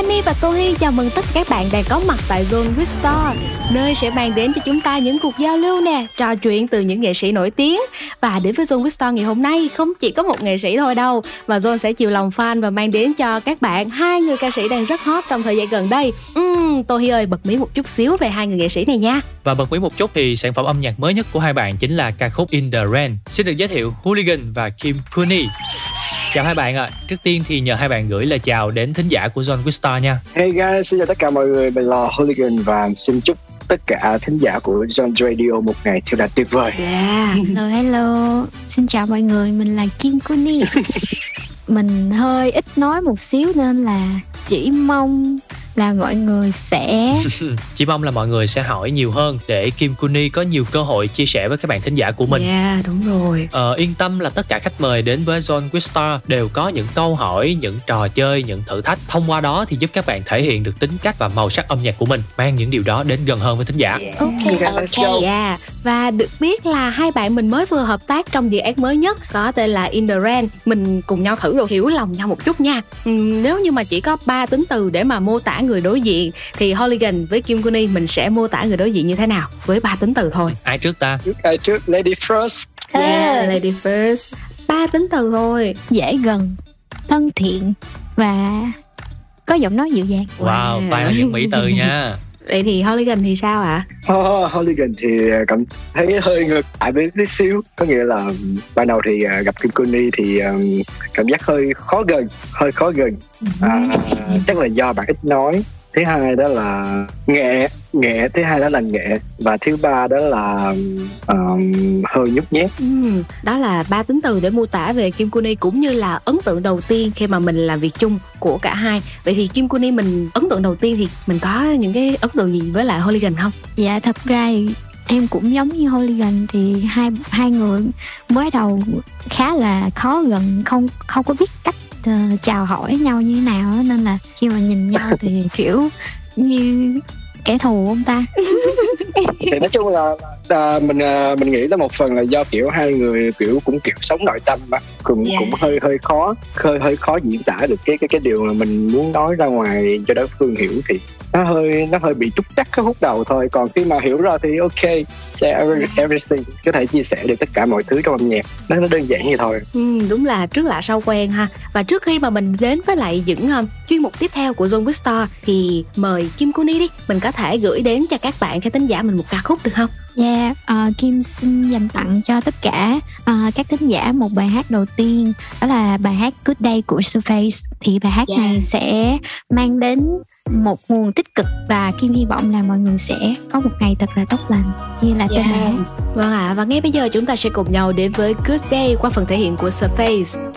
Hani và Cô Hi chào mừng tất cả các bạn đang có mặt tại Zone with Star Nơi sẽ mang đến cho chúng ta những cuộc giao lưu nè, trò chuyện từ những nghệ sĩ nổi tiếng Và đến với Zone with Star ngày hôm nay không chỉ có một nghệ sĩ thôi đâu Mà Zone sẽ chiều lòng fan và mang đến cho các bạn hai người ca sĩ đang rất hot trong thời gian gần đây uhm, Tô Hi ơi, bật mí một chút xíu về hai người nghệ sĩ này nha Và bật mí một chút thì sản phẩm âm nhạc mới nhất của hai bạn chính là ca khúc In The Rain. Xin được giới thiệu Hooligan và Kim Cooney. Chào hai bạn ạ. Trước tiên thì nhờ hai bạn gửi lời chào đến thính giả của John Quickstar nha. Hey guys, xin chào tất cả mọi người, mình là Hooligan và xin chúc tất cả thính giả của John Radio một ngày thật là tuyệt vời. Yeah. Hello, hello. Xin chào mọi người, mình là Kim Kuni. mình hơi ít nói một xíu nên là chỉ mong là mọi người sẽ Chỉ mong là mọi người sẽ hỏi nhiều hơn để Kim Cooney có nhiều cơ hội chia sẻ với các bạn thính giả của mình. Yeah, đúng rồi Ờ, yên tâm là tất cả khách mời đến với John Quickstar đều có những câu hỏi, những trò chơi, những thử thách. Thông qua đó thì giúp các bạn thể hiện được tính cách và màu sắc âm nhạc của mình, mang những điều đó đến gần hơn với thính giả. Ok, ok. Yeah. Và được biết là hai bạn mình mới vừa hợp tác trong dự án mới nhất có tên là In The Rain. Mình cùng nhau thử rồi hiểu lòng nhau một chút nha. Ừm, nếu như mà chỉ có ba tính từ để mà mô tả người đối diện thì Hooligan với Kim Kuni mình sẽ mô tả người đối diện như thế nào với ba tính từ thôi. Ai trước ta? Ai trước Lady First. Yeah, lady first. Ba tính từ thôi. dễ gần, thân thiện và có giọng nói dịu dàng. Wow, toàn là những mỹ từ nha. Vậy thì Hooligan thì sao ạ? Oh, Hooligan thì cảm thấy hơi ngược lại với tí xíu. Có nghĩa là ban đầu thì à, gặp Kim Kuni thì cảm giác hơi khó gần hơi khó gần. À, chắc là do bạn ít nói thứ hai đó là nghệ nghệ thứ hai đó là nghệ và thứ ba đó là um, hơi nhút nhát Ừm, đó là ba tính từ để mô tả về Kim Kuni cũng như là ấn tượng đầu tiên khi mà mình làm việc chung của cả hai. Vậy thì Kim Kuni mình ấn tượng đầu tiên thì mình có những cái ấn tượng gì với lại Hooligan không? Dạ thật ra thì em cũng giống như Hooligan thì hai hai người mới đầu khá là khó gần không không có biết cách ờ, chào hỏi nhau như thế nào nên là khi mà nhìn nhau thì kiểu như kẻ thù ông ta thì nói chung là à, mình à, mình nghĩ là một phần là do kiểu hai người kiểu cũng kiểu sống nội tâm mà cũng Dạ. cũng hơi hơi khó hơi hơi khó diễn tả được cái cái cái điều mà mình muốn nói ra ngoài cho đối phương hiểu thì nó hơi nó hơi bị trúc trắc cái khúc đầu thôi. Còn khi mà hiểu rồi thì ok share every- everything. Có thể chia sẻ được tất cả mọi thứ trong âm nhạc. Nó nó đơn giản vậy thôi. Ừ, đúng là trước lạ sau quen ha. Và trước khi mà mình đến với lại những um, chuyên mục tiếp theo của Zone with Star thì mời Kim Kuni đi. Mình có thể gửi đến cho các bạn khán thính giả mình một ca khúc được không? Yeah, ờ, Kim xin dành tặng cho tất cả ờ, các thính giả một bài hát đầu tiên. Đó là bài hát Good Day của Surface. Thì bài hát này sẽ mang đến một nguồn tích cực và Kim hy vọng là mọi người sẽ có một ngày thật là tốt lành như là tên bài hát. Vâng ạ, và ngay bây giờ chúng ta sẽ cùng nhau đến với Good Day qua phần thể hiện của Surface.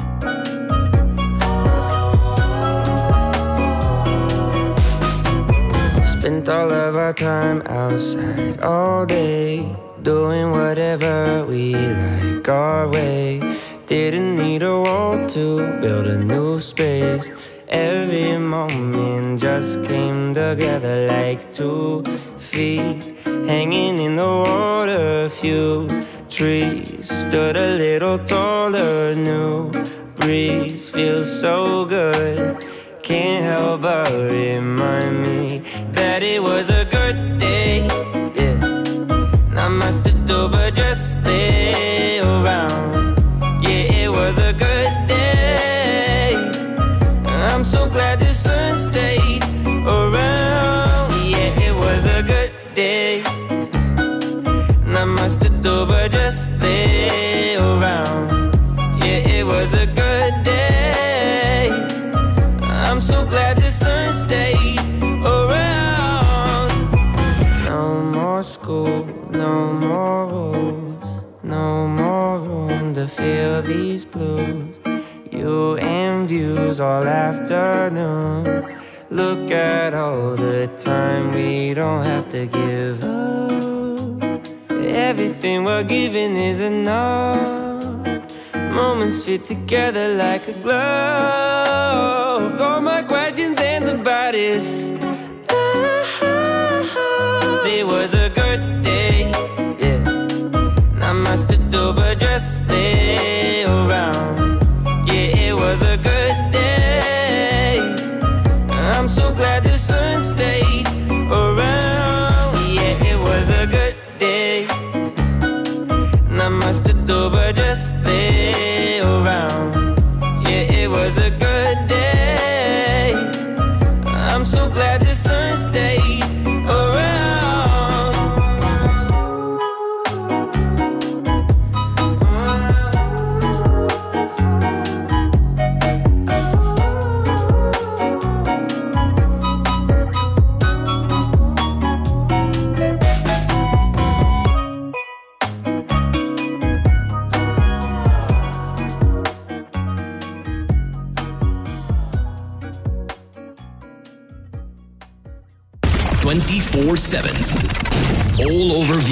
Spent all of our time outside all day, doing whatever we like our way. Didn't need a wall to build a new space. Every moment just came together like two feet hanging in the water. A few trees stood a little taller. New breeze feels so good. Can't help but remind me that it was a these blues. You and views all afternoon. Look at all the time we don't have to give up. Everything we're giving is enough. Moments fit together like a glove. All my questions answered by this.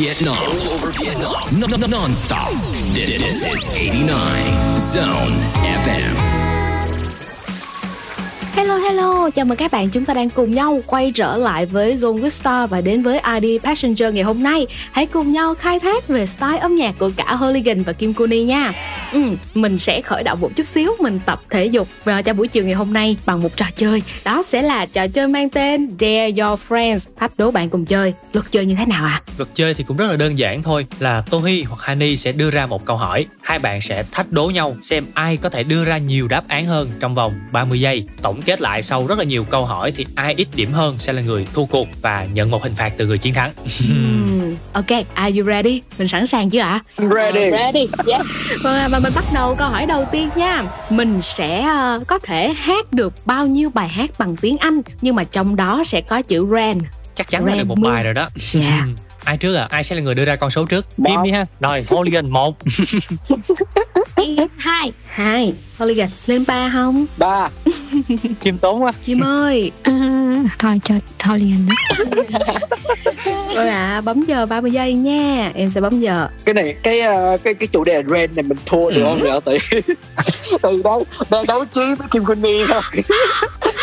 Vietnam. All over Vietnam. No, no, no, non-stop. This this is 89 Zone FM. Hello hello, chào mừng các bạn chúng ta đang cùng nhau quay trở lại với Zone with Star và đến với ID Passenger ngày hôm nay. Hãy cùng nhau khai thác về style âm nhạc của cả Hooligan và Kim Kuni nha. Ừ, mình sẽ khởi động một chút xíu, mình tập thể dục và cho buổi chiều ngày hôm nay bằng một trò chơi. Đó sẽ là trò chơi mang tên Dare Your Friends, thách đố bạn cùng chơi. Luật chơi như thế nào ạ? À? Luật chơi thì cũng rất là đơn giản thôi là Tohi hoặc Hani sẽ đưa ra một câu hỏi hai bạn sẽ thách đố nhau xem ai có thể đưa ra nhiều đáp án hơn trong vòng 30 giây tổng kết lại sau rất là nhiều câu hỏi thì ai ít điểm hơn sẽ là người thua cuộc và nhận một hình phạt từ người chiến thắng Ok, are you ready? Mình sẵn sàng chưa ạ? Ready. Ready, yeah. Vâng, ạ, và mình bắt đầu câu hỏi đầu tiên nha. Mình sẽ ờ, có thể hát được bao nhiêu bài hát bằng tiếng Anh nhưng mà trong đó sẽ có chữ rain. chắc chắn là được một bài rồi đó Yeah. ai trước à ai sẽ là người đưa ra con số trước kim đi ha rồi Hooligan một hai. Hai. Hooligan lên ba không? Ba. Kim tốn quá. Kim ơi. À, thôi cho thôi liền đó. Vâng ạ, bấm giờ 30 giây nha. Em sẽ bấm giờ. Cái này cái ờ, cái cái chủ đề ren này mình thua được không vậy? Tại tại đó đang đấu trí với Kim Kuni thôi.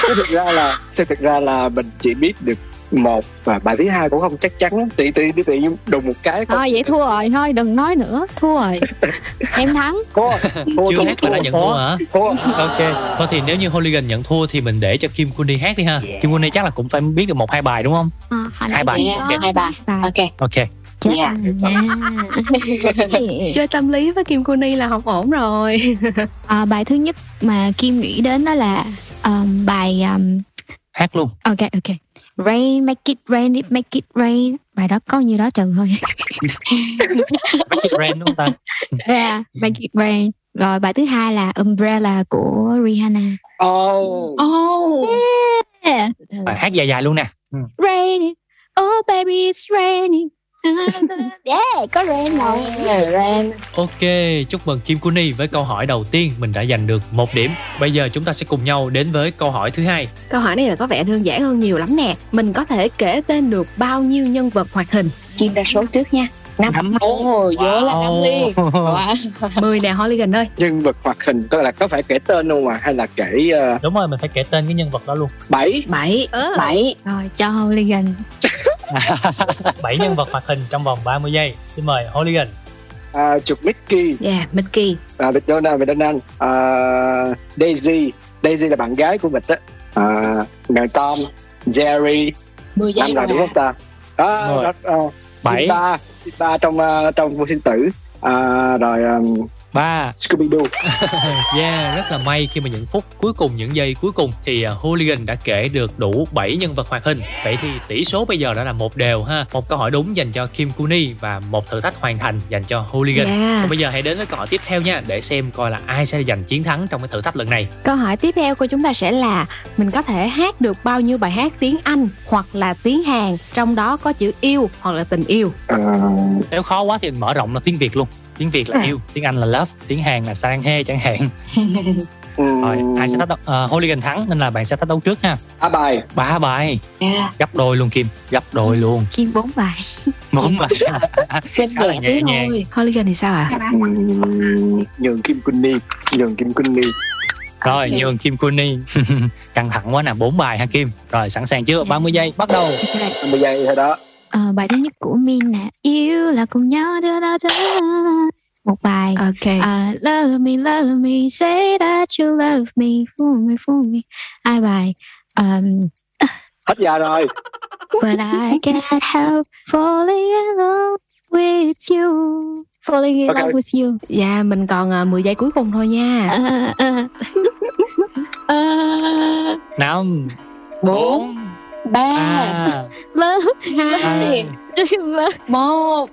Chứ thực ra là thực ra là mình chỉ biết được một và bài thứ hai cũng không chắc chắn tự tự tự nhiên đùng một cái thôi vậy thua rồi. Thôi đừng nói nữa. Thua rồi. Em thắng. Thua. Chưa hát mà đã nhận thua hả? Thua. Ok. Thôi thì nếu như Hooligan nhận thua thì mình để cho Kim Kuni hát đi ha. Kim Kuni chắc là cũng phải biết được một hai bài đúng không? Nãy Hai bài. chị Ok. có hai bài. Ok. Ok. Chết Dạ. chơi tâm lý với Kim Kuni là không ổn rồi. Ờ, bài thứ nhất mà Kim nghĩ đến đó là um, bài um, hát luôn. Ok ok rain make it rain it make it rain. Bài đó có như đó trừ thôi. Make it rain đúng không ta? Yeah, make it rain. Rồi bài thứ hai là umbrella của Rihanna. Oh. Oh. Yeah. Bài hát dài dài luôn nè. Ừ. raining oh baby it's raining yeah có rain rồi. Rain Ok, chúc mừng Kim Kuni với câu hỏi đầu tiên. Mình đã giành được một điểm. Bây giờ chúng ta sẽ cùng nhau đến với câu hỏi thứ hai. câu hỏi này là có vẻ đơn giản hơn nhiều lắm nè. Mình có thể kể tên được bao nhiêu nhân vật hoạt hình? Kim ra số trước nha năm, năm luôn hồi wow. là năm liền. Wow. mười nè Hooligan ơi. Nhân vật hoạt hình có là có phải kể tên không mà hay là kể uh... đúng rồi mình phải kể tên cái nhân vật đó luôn. Bảy. Bảy. Ừ. bảy. Rồi cho Hooligan bảy nhân vật hoạt hình trong vòng 30 giây. Xin mời Hooligan à, chụp Mickey. Yeah Mickey. À, McDonald donald à, Daisy. Daisy là bạn gái của mình á. À, ngài Tom Jerry. 10 giây năm rồi đúng không ta? À, đó, à, bảy, ba, Sita trong uh, trong vô sinh tử. À, rồi um, 3 Scooby Doo Yeah, rất là may khi mà những phút cuối cùng, những giây cuối cùng thì uh, Hooligan đã kể được đủ 7 nhân vật hoạt hình. Vậy thì tỷ số bây giờ đã là một đều ha. Một câu hỏi đúng dành cho Kim Kuni và một thử thách hoàn thành dành cho Hooligan. Yeah. Và bây giờ hãy đến với câu hỏi tiếp theo nha để xem coi là ai sẽ giành chiến thắng trong cái thử thách lần này. Câu hỏi tiếp theo của chúng ta sẽ là mình có thể hát được bao nhiêu bài hát tiếng Anh hoặc là tiếng Hàn trong đó có chữ yêu hoặc là tình yêu. uh, Nếu khó quá thì mình mở rộng là tiếng Việt luôn. Tiếng Việt là À. yêu, tiếng Anh là love, tiếng Hàn là sang he chẳng hạn. Rồi, ai sẽ thách đấu? Uh, Hooligan thắng nên là bạn sẽ thách đấu trước ha. ba bài Ba bài, yeah. gấp đôi luôn Kim, gấp đôi luôn. Kim bốn bài Bốn bài. Bên nhẹ nhẹ tí nhàng. thôi Hooligan thì sao ạ? um, nhường Kim Kuni nhường Kim Kuni Rồi, Ok. nhường Kim Kuni. Căng thẳng quá nè, bốn bài ha Kim. Rồi, sẵn sàng chưa? 30 giây, bắt đầu. 50 giây thôi đó Ờ, bài thứ nhất của Min nè yêu là cùng nhau da, da, da. một bài Ok. à, love me love me say that you love me fool me fool me hai bài um, hết giờ rồi but I can't help falling in love with you falling in Ok. love with you Dạ mình còn uh, 10 giây cuối cùng thôi nha. à, à. À, Năm, bốn ba ba, love hai, love một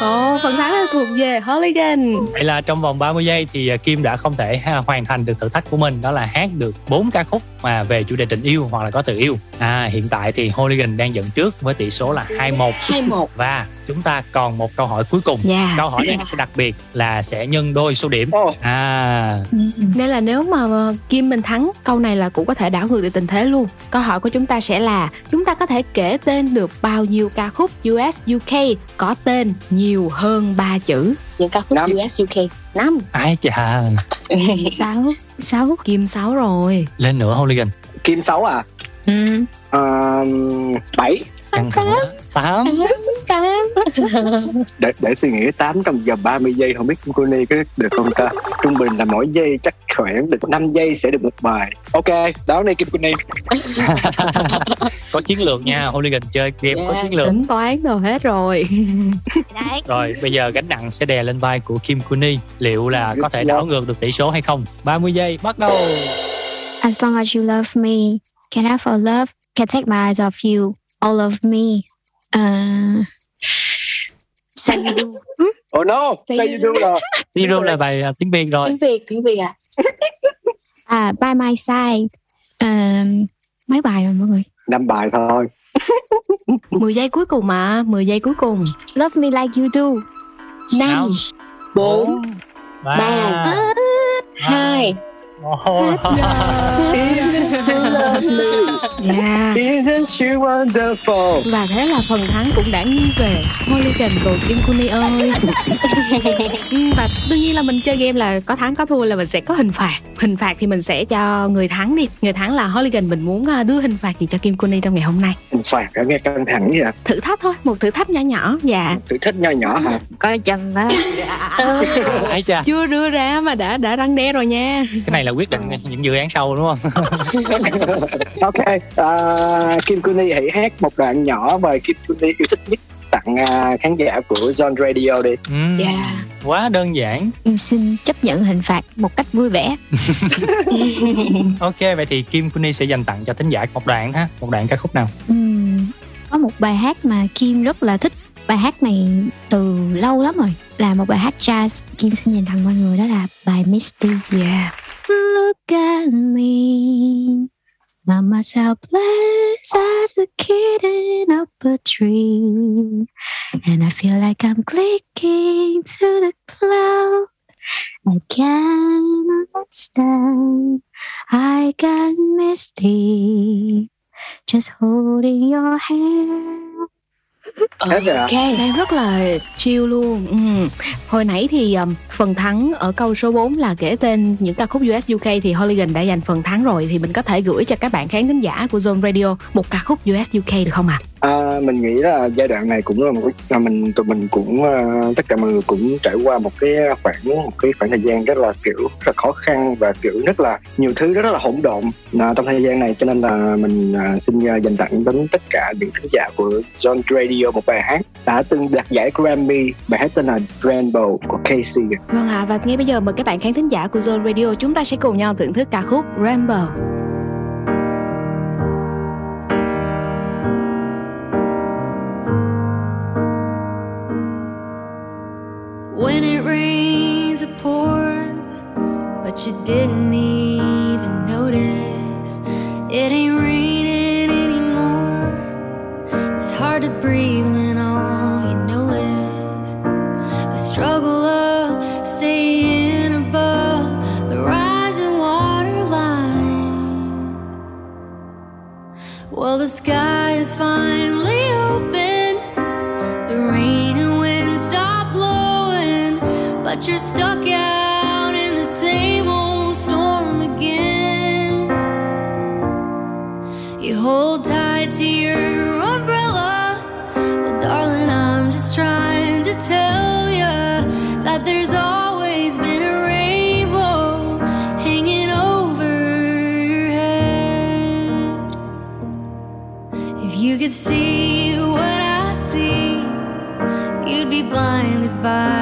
Ồ, phần thắng là thuộc về Hooligan. Vậy là trong vòng 30 giây thì à, Kim đã không thể hoàn thành được thử thách của mình đó là hát được 4 ca khúc mà về chủ đề tình yêu hoặc là có từ yêu. À hiện tại thì Hooligan đang dẫn trước với tỷ số là 2-1 hai một và chúng ta còn một câu hỏi cuối cùng. Dạ. Câu hỏi này sẽ đặc biệt là sẽ nhân đôi số điểm. À Nên là nếu mà ờ, Kim mình thắng câu này là cũng có thể đảo ngược được tình thế luôn. Câu hỏi của chúng ta sẽ là chúng ta có thể kể tên được bao nhiêu ca khúc US UK có tên nhiều hơn 3 chữ. những ca khúc Năm. US UK năm ai chà sáu sáu Kim 6 rồi. lên nữa Hooligan. Kim 6 à ừ. uh, 7 Căng thẳng quá. Tám. tám để, để suy nghĩ 8 trong vòng 30 giây không biết Kim Kuni có được không ta trung bình là mỗi giây chắc khoảng được 5 giây sẽ được một bài ok đó này Kim Kuni có chiến lược nha Hooligan chơi game có Yeah. chiến lược. Tính toán đồ hết rồi. đấy Rồi bây giờ gánh nặng sẽ đè lên vai của Kim Kuni Liệu là có thể đảo ngược được tỷ số hay không 30 giây bắt đầu As long as you love me, can I for love, can take my eyes off you, all of me. Uh, say you do Oh no, say you do là you do là bài à, tiếng Việt rồi. Tiếng Việt, tiếng Việt à. à by my side. Uh, mấy bài rồi mọi người? Năm bài thôi. 10 giây cuối cùng mà, 10 giây cuối cùng. Love me like you do. 5 4 3 2 Oh. Isn't she lovely? Yeah. Isn't she wonderful? Và thế là phần thắng cũng đã nghiêng về Hooligan rồi Kim Kuni ơi. Ừ, và đương nhiên là mình chơi game là có thắng có thua là mình sẽ có hình phạt. Hình phạt thì mình sẽ cho người thắng đi. Người thắng là Hooligan mình muốn à, đưa hình phạt gì cho Kim Kuni trong ngày hôm nay. Hình phạt đã nghe căng thẳng vậy. Thử thách thôi, một thử thách nhỏ nhỏ. Dạ. Thử thách nhỏ nhỏ hả? Coi chừng đó. Dạ. Chưa đưa ra mà đã đã răng đe rồi nha. Cái này là quyết định những dự án sau đúng không? Ok à, Kim Kuni hãy hát một đoạn nhỏ mà Kim Kuni yêu thích nhất tặng à, khán giả của Zone Radio đi. Ừm, Dạ. quá đơn giản. Em xin chấp nhận hình phạt một cách vui vẻ. Ok vậy thì Kim Kuni sẽ dành tặng cho thính giả một đoạn ha một đoạn ca khúc nào? Ừm, có một bài hát mà Kim rất là thích. Bài hát này từ lâu lắm rồi là một bài hát jazz. Kim xin dành tặng mọi người đó là bài Misty. Yeah Look at me. I'm as helpless as a kitten up a tree And I feel like I'm clicking to the cloud. I can't understand. I got misty. Just holding your hand Rồi hả? Đang rất là chill luôn ừ. Hồi nãy thì um, phần thắng ở câu số 4 là kể tên những ca khúc US UK thì Holigan đã giành phần thắng rồi Thì mình có thể gửi cho các bạn khán thính giả của Zone Radio một ca khúc US UK được không ạ? À, À, mình nghĩ là giai đoạn này cũng là một là mình tụi mình cũng uh, tất cả mọi người cũng trải qua một cái khoảng một cái khoảng thời gian rất là kiểu rất là khó khăn và kiểu rất là nhiều thứ rất là hỗn độn. À, trong thời gian này cho nên là mình uh, xin uh, dành tặng đến tất cả những khán giả của John Radio một bài hát đã từng đạt giải Grammy. Bài hát tên là Rainbow của Casey. Vâng ạ, và ngay bây giờ mời các bạn khán thính giả của Zone Radio Chúng ta sẽ cùng nhau thưởng thức ca khúc Rainbow. But you didn't even notice. It ain't raining anymore. It's hard to breathe when all you know is the struggle of staying above the rising water line. Well, the sky is finally open. The rain and wind stop blowing, but you're stuck out hold tight to your umbrella. Well, darling, I'm just trying to tell you that there's always been a rainbow hanging over your head. If you could see what I see, you'd be blinded by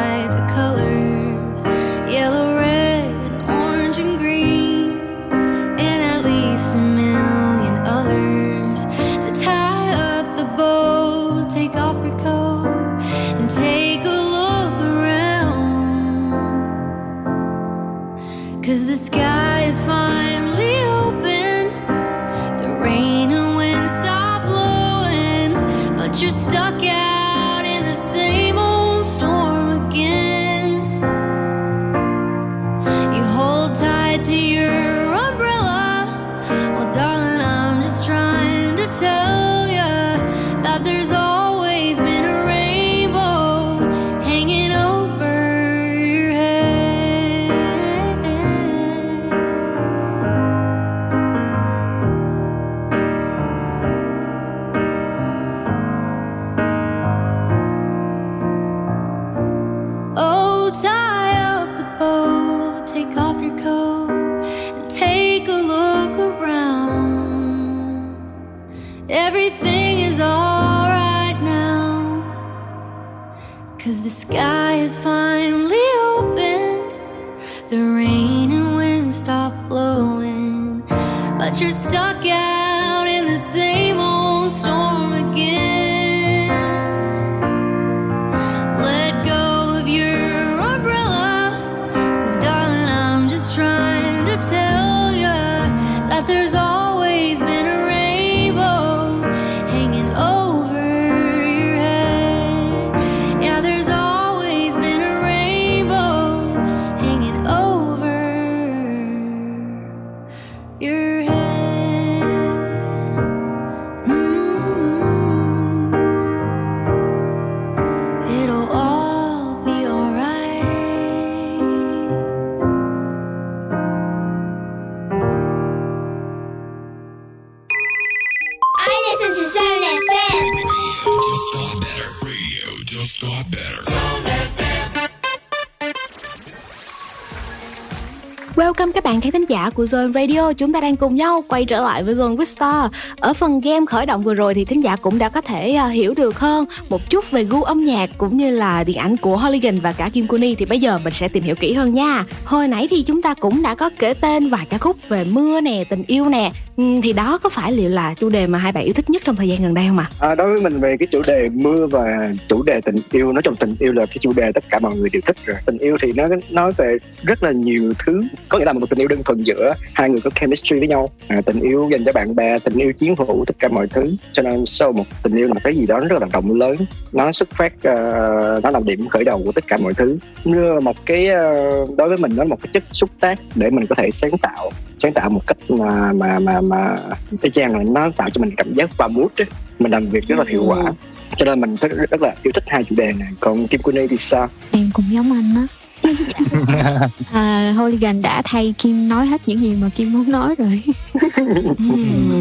của Zone Radio. Chúng ta đang cùng nhau quay trở lại với Zone Wistar Ở phần game khởi động vừa rồi thì thính giả cũng đã có thể à, hiểu được hơn Một chút về gu âm nhạc cũng như là điện ảnh của Holigan và cả Kim Kuni Thì bây giờ mình sẽ tìm hiểu kỹ hơn nha. Hồi nãy thì chúng ta cũng đã có kể tên vài ca khúc về mưa nè, tình yêu nè. Ừ, thì đó có phải liệu là chủ đề mà hai bạn yêu thích nhất trong thời gian gần đây không ạ? À, đối với mình về cái chủ đề mưa và chủ đề tình yêu nói chung tình yêu là cái chủ đề tất cả mọi người đều thích rồi. Tình yêu thì nó nói về rất là nhiều thứ. Có nghĩa là một tình yêu đơn thuần giữa hai người có chemistry với nhau. À, tình yêu dành cho bạn bè tình yêu chiến hữu tất cả mọi thứ. Cho nên sau một tình yêu là một cái gì đó rất là rộng lớn. Nó xuất phát uh, nó là điểm khởi đầu của tất cả mọi thứ. Mưa là một cái uh, đối với mình nó là một cái chất xúc tác để mình có thể sáng tạo sáng tạo một cách mà mà mà mà y chang là nó tạo cho mình cảm giác và mood ấy. mình làm việc rất là hiệu quả. Cho nên mình rất, rất là yêu thích hai chủ đề này. Còn Kim Kuni thì sao? Em cũng giống anh á à, Hooligan đã thay Kim nói hết những gì mà Kim muốn nói rồi.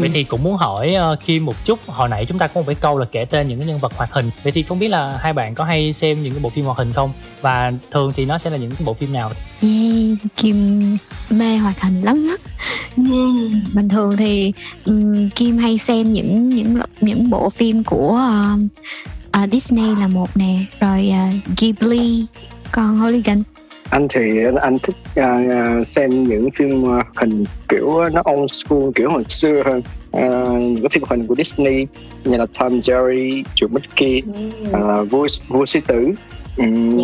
Vậy thì cũng muốn hỏi ờ, Kim một chút Hồi nãy chúng ta có một cái câu là kể tên những cái nhân vật hoạt hình. Vậy thì không biết là hai bạn có hay xem những cái bộ phim hoạt hình không? Và thường thì nó sẽ là những cái bộ phim nào? Yeah, Kim mê hoạt hình lắm bình thường thì ừm, Kim hay xem những những những bộ phim của um, à, Disney là một nè. Rồi à, Ghibli còn Hooligan anh thì anh thích à, xem những phim à, hình kiểu nó old school kiểu hồi xưa hơn. À, những cái phim hình của Disney như là Tom Jerry, chuột Mickey, à, vua vua sư tử Ừm,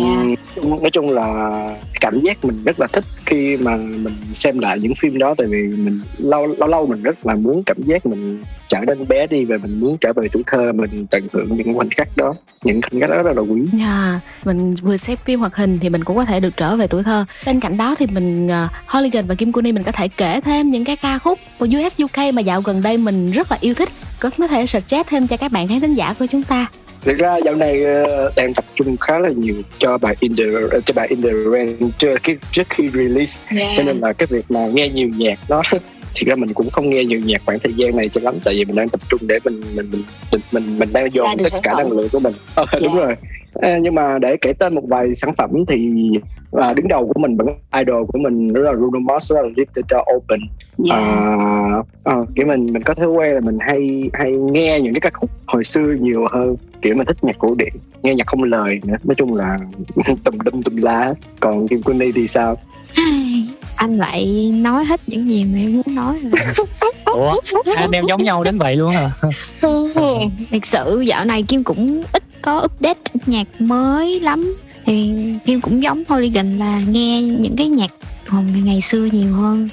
nói chung là cảm giác mình rất là thích khi mà mình xem lại những phim đó tại vì mình lâu lâu lâu mình rất là muốn cảm giác mình trở nên bé đi và mình muốn trở về tuổi thơ mình tận hưởng những khoảnh khắc đó những khoảnh khắc đó rất là quý Dạ, mình vừa xem phim hoạt hình thì mình cũng có thể được trở về tuổi thơ. Bên cạnh đó thì mình uh, Holigan và Kim Kuni mình có thể kể thêm những cái ca khúc của US UK mà dạo gần đây mình rất là yêu thích. Có có thể suggest thêm cho các bạn khán thính giả của chúng ta. Thực ra dạo này ờ, đang tập trung khá là nhiều cho bài in the cho bài in the rain trước, khi- trước khi release. Yeah. cho nên là cái việc mà nghe nhiều nhạc đó thực ra mình cũng không nghe nhiều nhạc khoảng thời gian này cho lắm tại vì mình đang tập trung để mình mình mình mình mình, mình đang dồn tất cả năng lượng của mình. Ờ, đúng rồi. Ờ, nhưng mà để kể tên một vài sản phẩm thì à, đứng đầu của mình vẫn idol của mình đó là Bruno Mars đó là Door Open. Yeah. à, à, kiểu mình mình có thói quen là mình hay hay nghe những cái ca khúc hồi xưa nhiều hơn kiểu mình thích nhạc cổ điển nghe nhạc không lời nữa. Nói chung là tùm đum tùm lá. Còn Kim Kuni thì sao? Anh lại nói hết những gì mà em muốn nói rồi. Ủa, anh em giống nhau đến vậy luôn hả? thực sự dạo này Kim cũng ít có update nhạc mới lắm. Thì Kim cũng giống Hooligan là nghe những cái nhạc hồi ngày, ngày xưa nhiều hơn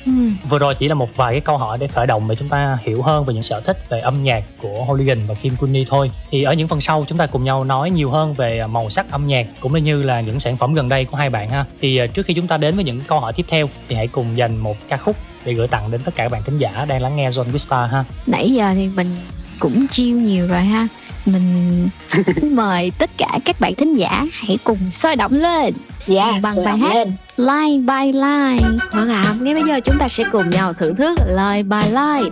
Vừa rồi chỉ là một vài cái câu hỏi để khởi động để chúng ta hiểu hơn về những sở thích về âm nhạc của Hooligan và Kim Kuni thôi. Thì ở những phần sau chúng ta cùng nhau nói nhiều hơn về màu sắc âm nhạc cũng như là những sản phẩm gần đây của hai bạn ha. Thì ờ, trước khi chúng ta đến với những câu hỏi tiếp theo thì hãy cùng dành một ca khúc để gửi tặng đến tất cả các bạn thính giả đang lắng nghe Zone with Star ha. nãy giờ thì mình cũng chiêu nhiều rồi ha mình xin mời tất cả các bạn thính giả hãy cùng sôi động lên Yeah, bằng sôi bài hát lên. Line by Line Vâng ạ, ngay bây giờ chúng ta sẽ cùng nhau thưởng thức Line by Line.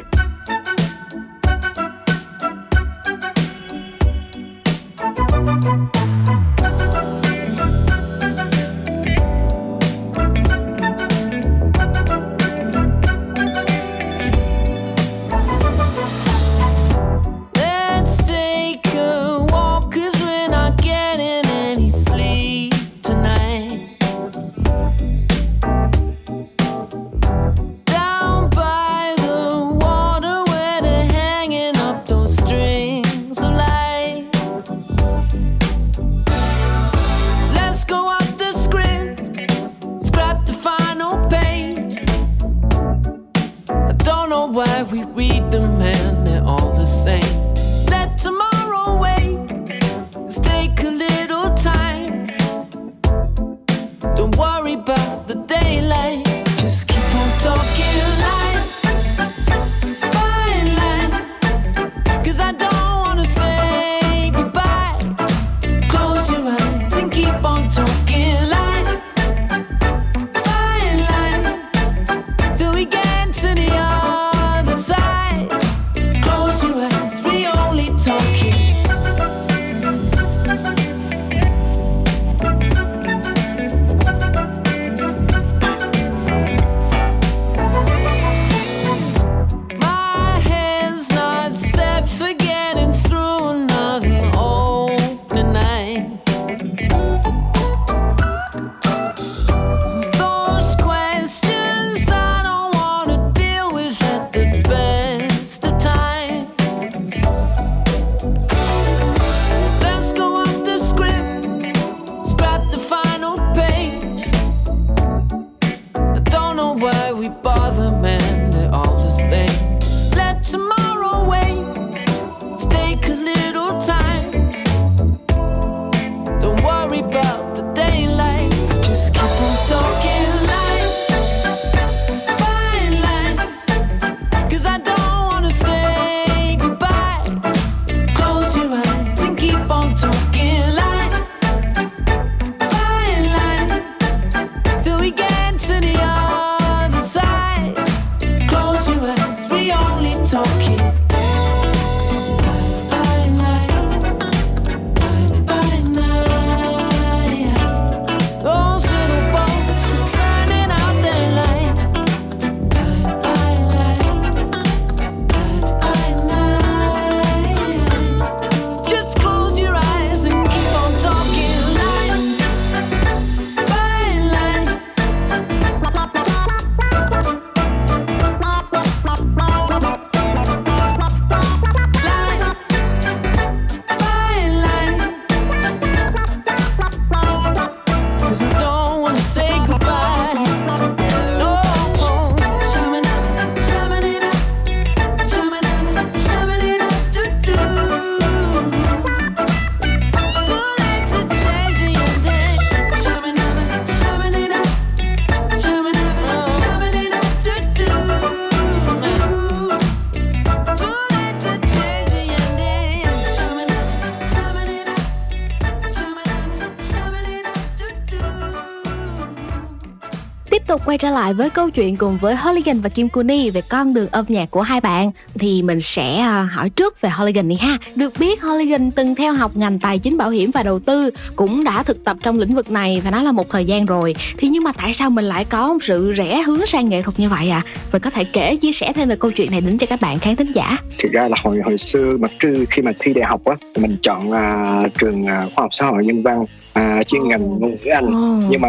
Quay trở lại với câu chuyện cùng với Holigan và Kim Kuni về con đường âm nhạc của hai bạn thì mình sẽ à, hỏi trước về Holigan đi ha. Được biết Holigan từng theo học ngành tài chính bảo hiểm và đầu tư, cũng đã thực tập trong lĩnh vực này và nó là một thời gian rồi. Thì nhưng mà tại sao mình lại có một sự rẽ hướng sang nghệ thuật như vậy à? Mình có thể kể chia sẻ thêm về câu chuyện này đến cho các bạn khán thính giả. thực ra là hồi hồi xưa mà trừ khi mà thi đại học á mình chọn à, trường à, khoa học xã hội nhân văn à, chuyên ngành ngôn ngữ Anh Ồ. nhưng mà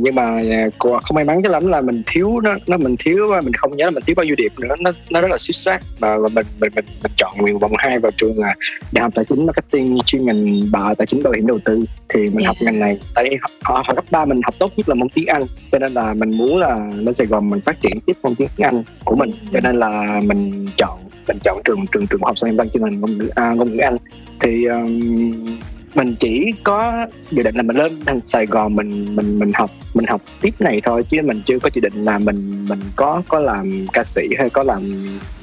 nhưng mà à, không may mắn cho lắm là mình thiếu nó nó mình thiếu mình không nhớ là mình thiếu bao nhiêu điểm nữa nó nó rất là xuất sắc. Và, và mình, mình mình mình chọn nguyện vọng hai vào trường à, đại học tài chính marketing chuyên ngành bảo tài chính bảo hiểm đầu tư. Thì mình học ngành này tại học, học, cấp 3 mình học tốt nhất là môn tiếng Anh cho nên là mình muốn là lên Sài Gòn mình phát triển tiếp môn tiếng Anh của mình. Cho nên là mình chọn mình chọn trường trường trường học sinh văn chuyên ngành ngôn ngữ à, ngôn ngữ Anh. Thì um, mình chỉ có dự định là mình lên thành Sài Gòn mình mình mình học mình học tiếp này thôi chứ mình chưa có dự định là mình mình có có làm ca sĩ hay có làm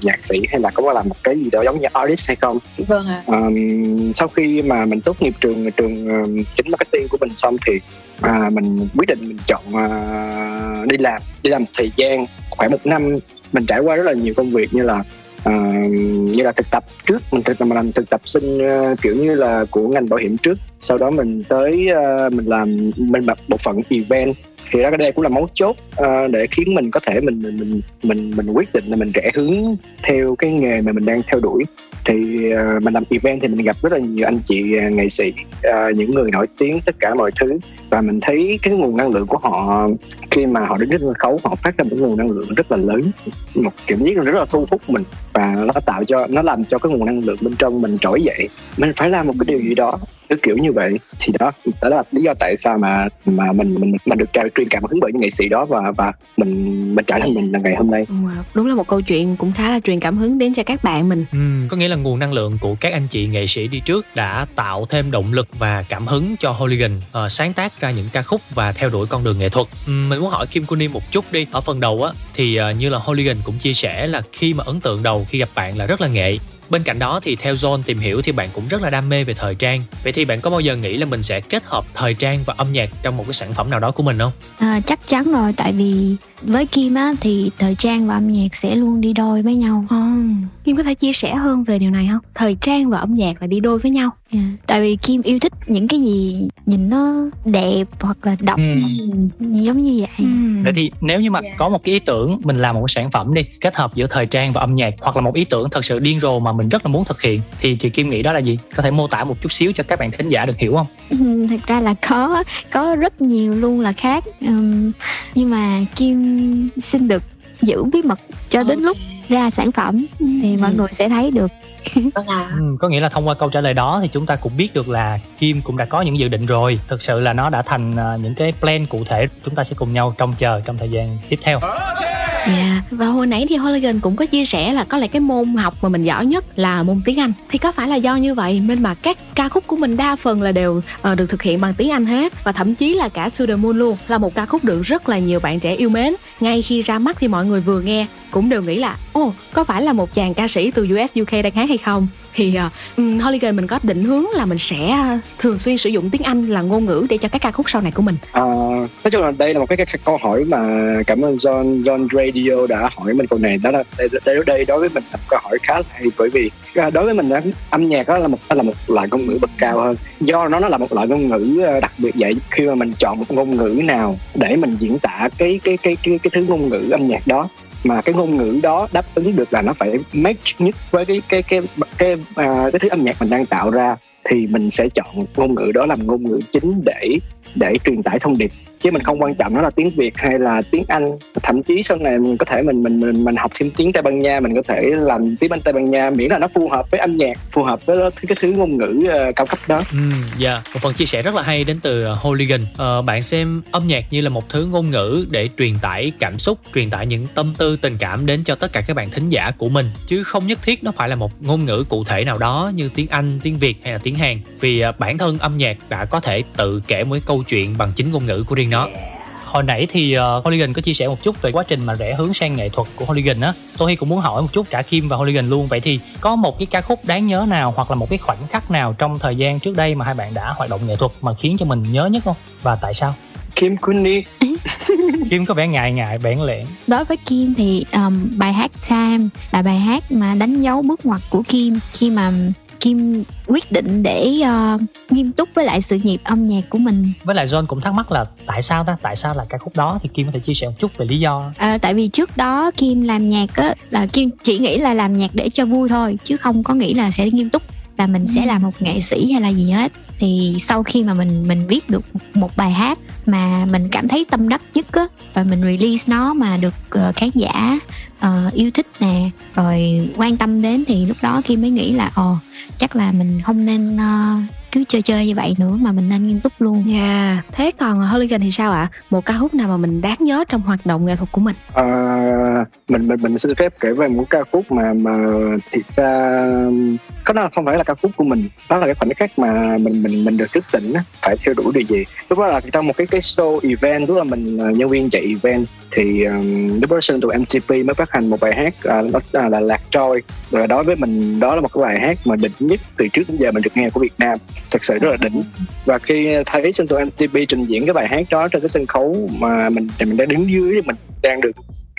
nhạc sĩ hay là có làm một cái gì đó giống như artist hay không Vâng ạ. um, sau khi mà mình tốt nghiệp trường trường um, chính marketing của mình xong thì à, mình quyết định mình chọn à, đi làm đi làm một thời gian khoảng một năm mình trải qua rất là nhiều công việc như là uh, như là thực tập trước mình thực mình làm thực tập sinh uh, kiểu như là của ngành bảo hiểm trước. Sau đó mình tới uh, mình làm mình làm bộ phận event. Thì đó cái đây cũng là mấu chốt uh, để khiến mình có thể mình mình mình mình mình quyết định là mình rẽ hướng theo cái nghề mà mình đang theo đuổi. Thì uh, mình làm event thì mình gặp rất là nhiều anh chị uh, nghệ sĩ uh, những người nổi tiếng tất cả mọi thứ và mình thấy cái nguồn năng lượng của họ khi mà họ đến trên sân khấu họ phát ra một nguồn năng lượng rất là lớn một cảm giác rất là thu hút mình. Và nó tạo cho nó làm cho cái nguồn năng lượng bên trong mình trỗi dậy. Mình phải làm một cái điều gì đó cái kiểu như vậy. Thì đó đó là lý do tại sao mà mà mình mình mình được trao truyền cảm hứng bởi những nghệ sĩ đó và và mình mình trở thành mình là ngày hôm nay. Wow, đúng là một câu chuyện cũng khá là truyền cảm hứng đến cho các bạn mình. Ừ, có nghĩa là nguồn năng lượng của các anh chị nghệ sĩ đi trước đã tạo thêm động lực và cảm hứng cho Holigan ờ, sáng tác ra những ca khúc và theo đuổi con đường nghệ thuật. Ừ, mình muốn hỏi Kim Kuni một chút đi. Ở phần đầu á thì ờ, như là Holigan cũng chia sẻ là khi mà ấn tượng đầu khi gặp bạn là rất là nghệ. Bên cạnh đó thì theo John tìm hiểu thì bạn cũng rất là đam mê về thời trang. Vậy thì bạn có bao giờ nghĩ là mình sẽ kết hợp thời trang và âm nhạc trong một cái sản phẩm nào đó của mình không? À, chắc chắn rồi tại vì với Kim á thì thời trang và âm nhạc sẽ luôn đi đôi với nhau. Ồ, Kim có thể chia sẻ hơn về điều này không? Thời trang và âm nhạc là đi đôi với nhau. Dạ, Tại vì Kim yêu thích những cái gì nhìn nó đẹp hoặc là đậm giống như vậy. Vậy thì nếu như mà có một cái ý tưởng mình làm một cái sản phẩm đi kết hợp giữa thời trang và âm nhạc hoặc là một ý tưởng thật sự điên rồ mà mình rất là muốn thực hiện thì chị Kim nghĩ đó là gì? Có thể mô tả một chút xíu cho các bạn thính giả được hiểu không? Ừ, Thật ra là có có rất nhiều luôn là khác Ừm, nhưng mà Kim xin được giữ bí mật cho đến lúc ra sản phẩm thì mọi người sẽ thấy được. Ừ, có nghĩa là thông qua câu trả lời đó thì chúng ta cũng biết được là Kim cũng đã có những dự định rồi. Thực sự là nó đã thành à, những cái plan cụ thể chúng ta sẽ cùng nhau trông chờ trong thời gian tiếp theo. Dạ, và hồi nãy thì Holigan cũng có chia sẻ là có lẽ cái môn học mà mình giỏi nhất là môn tiếng Anh. Thì có phải là do như vậy nên mà các ca khúc của mình đa phần là đều ờ, được thực hiện bằng tiếng Anh hết và thậm chí là cả To The Moon luôn là một ca khúc được rất là nhiều bạn trẻ yêu mến. Ngay khi ra mắt thì mọi người vừa nghe cũng đều nghĩ là ồ có phải là một chàng ca sĩ từ US UK đang hát hay không? Thì à, uh, Holigan mình có định hướng là mình sẽ à, thường xuyên sử dụng tiếng Anh là ngôn ngữ để cho các ca khúc sau này của mình. À, nói chung là đây là một cái, cái, cái câu hỏi mà cảm ơn John John Radio đã hỏi mình câu này. Đó là đây, đây, đây đối với mình là một câu hỏi khá là hay bởi vì à, đối với mình á, âm nhạc đó là một là một loại ngôn ngữ bậc cao hơn. Do nó nó là một loại ngôn ngữ đặc biệt vậy khi mà mình chọn một ngôn ngữ nào để mình diễn tả cái cái cái cái, cái thứ ngôn ngữ âm nhạc đó mà cái ngôn ngữ đó đáp ứng được là nó phải match nhất với cái cái cái cái à, cái thứ âm nhạc mình đang tạo ra thì mình sẽ chọn ngôn ngữ đó làm ngôn ngữ chính để để truyền tải thông điệp. Chứ mình không quan trọng nó là tiếng Việt hay là tiếng Anh. Thậm chí sau này mình có thể mình mình mình, mình học thêm tiếng Tây Ban Nha mình có thể làm tiếng Anh Tây Ban Nha. Miễn là nó phù hợp với âm nhạc phù hợp với cái thứ ngôn ngữ uh, cao cấp đó. Ừ, dạ, một phần chia sẻ rất là hay đến từ ờ, hooligan. Uh, bạn xem âm nhạc như là một thứ ngôn ngữ để truyền tải cảm xúc, truyền tải những tâm tư tình cảm đến cho tất cả các bạn thính giả của mình, chứ không nhất thiết nó phải là một ngôn ngữ cụ thể nào đó như tiếng Anh, tiếng Việt hay là tiếng Hàn. Vì uh, bản thân âm nhạc đã có thể tự kể một cái câu chuyện bằng chính ngôn ngữ của riêng nó. Hồi nãy thì uh, Holigan có chia sẻ một chút về quá trình mà rẽ hướng sang nghệ thuật của Holigan á. Tôi cũng muốn hỏi một chút cả Kim và Holigan luôn. Vậy thì có một cái ca khúc đáng nhớ nào hoặc là một cái khoảnh khắc nào trong thời gian trước đây mà hai bạn đã hoạt động nghệ thuật mà khiến cho mình nhớ nhất không? Và tại sao? Kim Kuni Kim có vẻ ngại ngại bẽn lẽn đối với Kim thì um, bài hát Time là bài hát mà đánh dấu bước ngoặt của Kim khi mà Kim quyết định để uh, nghiêm túc với lại sự nghiệp âm nhạc của mình. Với lại John cũng thắc mắc là tại sao ta? Tại sao là ca khúc đó? Thì Kim có thể chia sẻ một chút về lý do. À, tại vì trước đó Kim làm nhạc á là Kim chỉ nghĩ là làm nhạc để cho vui thôi chứ không có nghĩ là sẽ nghiêm túc là mình sẽ là một nghệ sĩ hay là gì hết. Thì sau khi mà mình mình viết được một, bài hát mà mình cảm thấy tâm đắc nhất á rồi mình release nó mà được ờ, khán giả ờ, yêu thích nè rồi quan tâm đến thì lúc đó Kim mới nghĩ là ồ chắc là mình không nên ờ, cứ chơi chơi như vậy nữa mà mình nên nghiêm túc luôn. Dạ, thế còn Hooligan thì sao ạ? Một ca khúc nào mà mình đáng nhớ trong hoạt động nghệ thuật của mình? Ờ, mình mình mình xin phép kể về một ca khúc mà mà thiệt ra có nó không phải là ca khúc của mình đó là cái khoảnh khắc mà mình mình mình được thức tỉnh á, phải theo đuổi điều gì lúc đó là trong một cái cái show event lúc là mình là nhân viên chạy event thì um, lúc đó Sơn tụi MTP mới phát hành một bài hát à, đó là, là lạc trôi. Và đối với mình đó là một cái bài hát mà đỉnh nhất từ trước đến giờ mình được nghe của Việt Nam. Thật sự rất là đỉnh. Và khi thấy sân tụi MTP trình diễn cái bài hát đó trên cái sân khấu mà mình thì mình đang đứng dưới mình đang được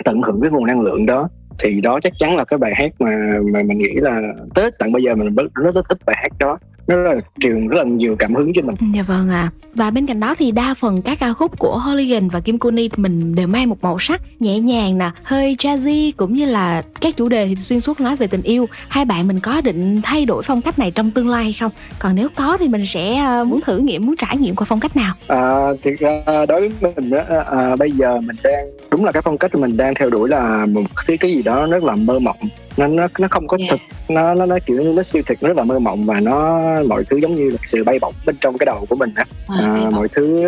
tận hưởng cái nguồn năng lượng đó. Thì đó chắc chắn là cái bài hát mà mà mình nghĩ là tết tận bây giờ mình rất, rất thích bài hát đó nó là truyền rất là nhiều cảm hứng cho mình Dạ vâng ạ. Và bên cạnh đó thì đa phần các ca khúc của Hooligan và Kim Kuni mình đều mang một màu sắc nhẹ nhàng nè, hơi jazzy cũng như là các chủ đề thì xuyên suốt nói về tình yêu. Hai bạn mình có định thay đổi phong cách này trong tương lai hay không? Còn nếu có thì mình sẽ ờ, muốn thử nghiệm, muốn trải nghiệm qua phong cách nào? À, thì ra đối với mình á, à, bây giờ mình đang đúng là cái phong cách mình đang theo đuổi là một cái cái gì đó rất là mơ mộng nó nó nó không có thực nó nó nó kiểu như nó siêu thực nó rất là mơ mộng và nó mọi thứ giống như là sự bay bổng bên trong cái đầu của mình á. À, mọi thứ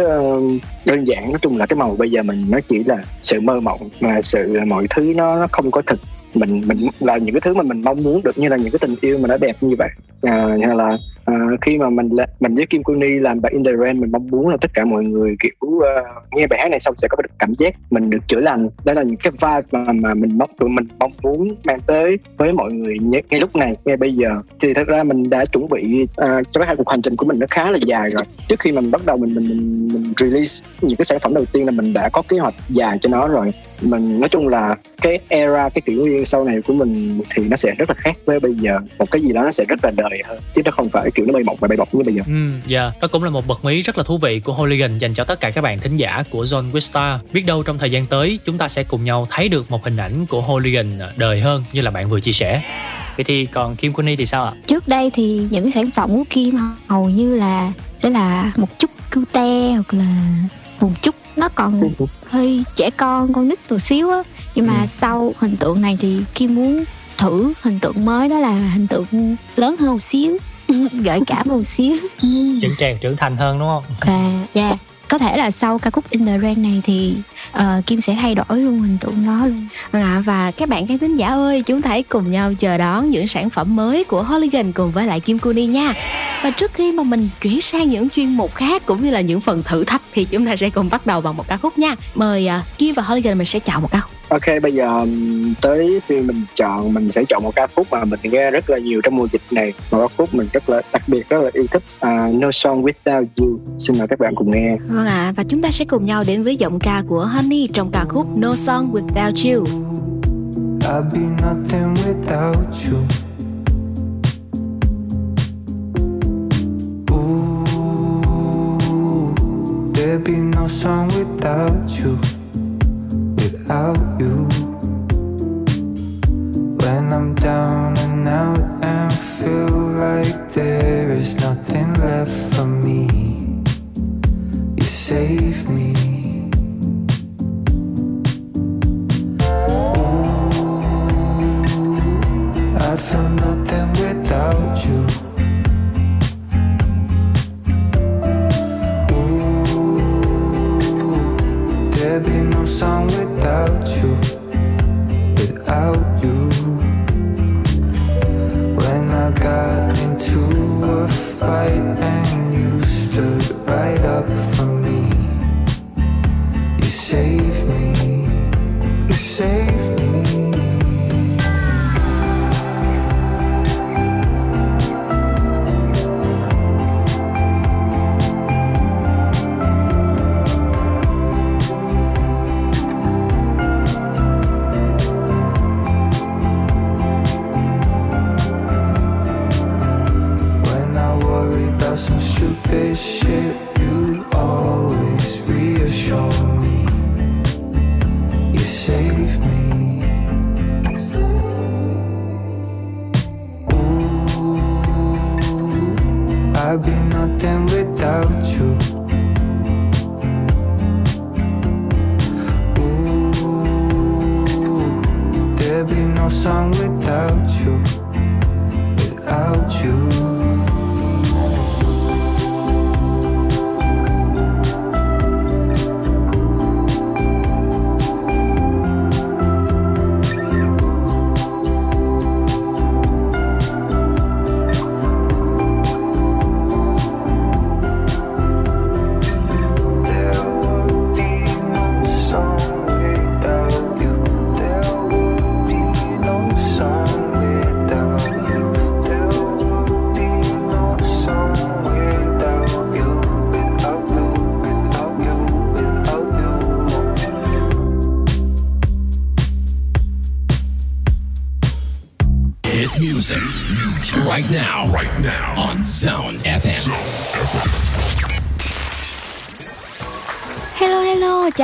đơn giản nói chung là cái màu bây giờ mình nó chỉ là sự mơ mộng mà sự mọi thứ nó nó không có thực mình mình là những cái thứ mà mình mong muốn được như là những cái tình yêu mà nó đẹp như vậy. À, hay là à, khi mà mình mình với Kim Kuni làm bài In The Rain mình mong muốn là tất cả mọi người kiểu uh, nghe bài hát này xong sẽ có được cảm giác mình được chữa lành. Đó là những cái vibe mà mà mình mong tụi mình mong muốn mang tới với mọi người ngay, ngay lúc này ngay bây giờ. Thì thật ra mình đã chuẩn bị uh, cho cái hai cuộc hành trình của mình nó khá là dài rồi. Trước khi mà mình bắt đầu mình mình mình, mình release những cái sản phẩm đầu tiên là mình đã có kế hoạch dài cho nó rồi. Mình nói chung là cái era cái kỷ nguyên sau này của mình thì nó sẽ rất là khác với bây giờ một cái gì đó nó sẽ rất là đời hơn chứ nó không phải kiểu nó bay bổng và bay bổng như bây giờ Ừ, dạ, đó cũng là một bật mí rất là thú vị của Hooligan dành cho tất cả các bạn thính giả của Zone Wistar. Biết đâu trong thời gian tới chúng ta sẽ cùng nhau thấy được một hình ảnh của Hooligan đời hơn như là bạn vừa chia sẻ. Vậy thì còn Kim Kuni thì sao ạ? Trước đây thì những sản phẩm của Kim hầu như là sẽ là một chút cute hoặc là một chút nó còn hơi trẻ con con nít một xíu á. Nhưng mà sau hình tượng này thì Kim muốn thử hình tượng mới đó là hình tượng lớn hơn một xíu gợi cảm một xíu. Chững chạc trưởng thành hơn đúng không? và dạ có thể là sau ca khúc In The Rain này thì uh, Kim sẽ thay đổi luôn hình tượng nó luôn à, và các bạn khán thính giả ơi, chúng ta hãy cùng nhau chờ đón những sản phẩm mới của Holigan cùng với lại Kim Kuni nha. Và trước khi mà mình chuyển sang những chuyên mục khác cũng như là những phần thử thách thì chúng ta sẽ cùng bắt đầu bằng một ca khúc nha. Mời uh, Kim và Holigan mình sẽ chọn một ca khúc. Ok bây giờ ừm, tới khi mình chọn mình sẽ chọn một ca khúc mà mình nghe rất là nhiều trong mùa dịch này. Một ca khúc mình rất là đặc biệt rất là yêu thích. À, No Song Without You. Xin mời các bạn cùng nghe. Vâng ạ, và chúng ta sẽ cùng nhau đến với giọng ca của Honey trong ca khúc No Song Without You. I'd be nothing without you. Ooh, there'd be no song without you, without you. When I'm down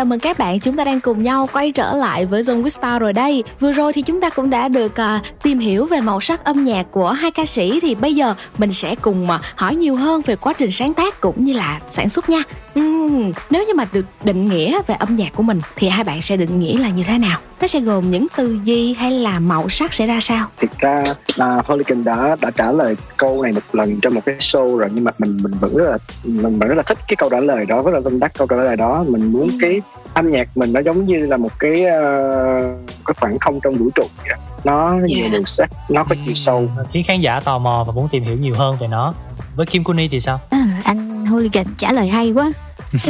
mừng các bạn. Chúng ta đang cùng nhau quay trở lại với Zone with rồi đây. Vừa rồi thì chúng ta cũng đã được à, tìm hiểu về màu sắc âm nhạc của hai ca sĩ thì bây giờ mình sẽ cùng à, hỏi nhiều hơn về quá trình sáng tác cũng như là sản xuất nha. Ừm, nếu như mà được định nghĩa về âm nhạc của mình thì hai bạn sẽ định nghĩa là như thế nào? Nó sẽ gồm những từ gì hay là màu sắc sẽ ra sao? Thực ra là Hurricane đã đã trả lời câu này một lần trong một cái show rồi nhưng mà mình mình vẫn rất là mình vẫn rất là thích cái câu trả lời đó rất là tâm đắc câu trả lời đó mình muốn cái âm nhạc mình nó giống như là một cái uh, cái khoảng không trong vũ trụ vậy. đó. nó nhiều màu sắc nó có chiều sâu khiến khán giả tò mò và muốn tìm hiểu nhiều hơn về nó với Kim Kuni thì sao là anh Hooligan trả lời hay quá?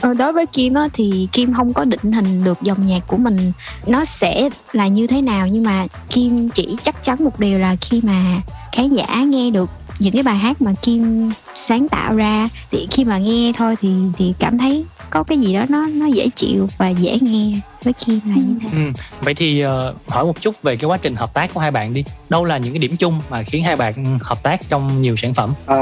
Ờ, đối với Kim á, thì Kim không có định hình được dòng nhạc của mình nó sẽ là như thế nào nhưng mà Kim chỉ chắc chắn một điều là khi mà khán giả nghe được những cái bài hát mà Kim sáng tạo ra thì khi mà nghe thôi thì thì cảm thấy có cái gì đó nó nó dễ chịu và dễ nghe với Kim là như thế. Ừ. Vậy thì ờ, hỏi một chút về cái quá trình hợp tác của hai bạn đi. Đâu là những cái điểm chung mà khiến hai bạn hợp tác trong nhiều sản phẩm? À,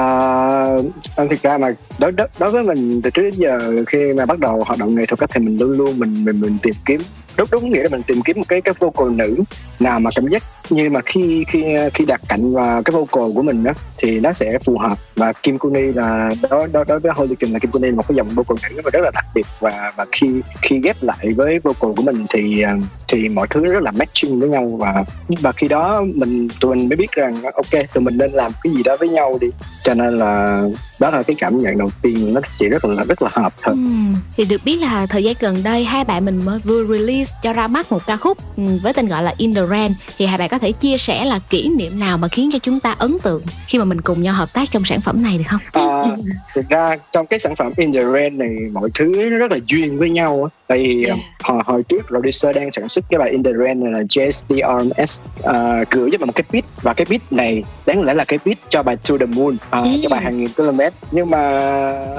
anh thực ra mà đối, đối đối với mình từ trước đến giờ khi mà bắt đầu hoạt động nghệ thuật thì mình luôn luôn mình mình mình tìm kiếm đúng đúng nghĩa là mình tìm kiếm một cái cái vocal nữ nào mà cảm giác nhưng mà khi khi khi đặt cạnh vào cái vocal của mình đó thì nó sẽ phù hợp. Và Kim Kuni là đối đối đối với Hooligan là Kim Kuni là một cái dòng vocal nữ mà rất là đặc biệt. Và và khi khi ghép lại với vocal của mình thì thì mọi thứ rất là matching với nhau. Và và khi đó mình, tụi mình mới biết rằng, ok, tụi mình nên làm cái gì đó với nhau đi. Cho nên là đó là cái cảm nhận đầu tiên. Nó chỉ rất là rất là hợp thôi. Ừ. thì được biết là thời gian gần đây hai bạn mình mới vừa release cho ra mắt một ca khúc ừ, với tên gọi là In the Rain. Thì hai bạn có thể chia sẻ là kỷ niệm nào mà khiến cho chúng ta ấn tượng khi mà mình cùng nhau hợp tác trong sản phẩm này được không? À, thực ra trong cái sản phẩm In The Rain này mọi thứ nó rất là duyên với nhau á. tại vì Yeah. hồi, hồi trước producer đang sản xuất cái bài In The Rain này là JSDRMS uh, gửi cho mình một cái beat và cái beat này đáng lẽ là cái beat cho bài To The Moon à, cho bài hàng nghìn km nhưng mà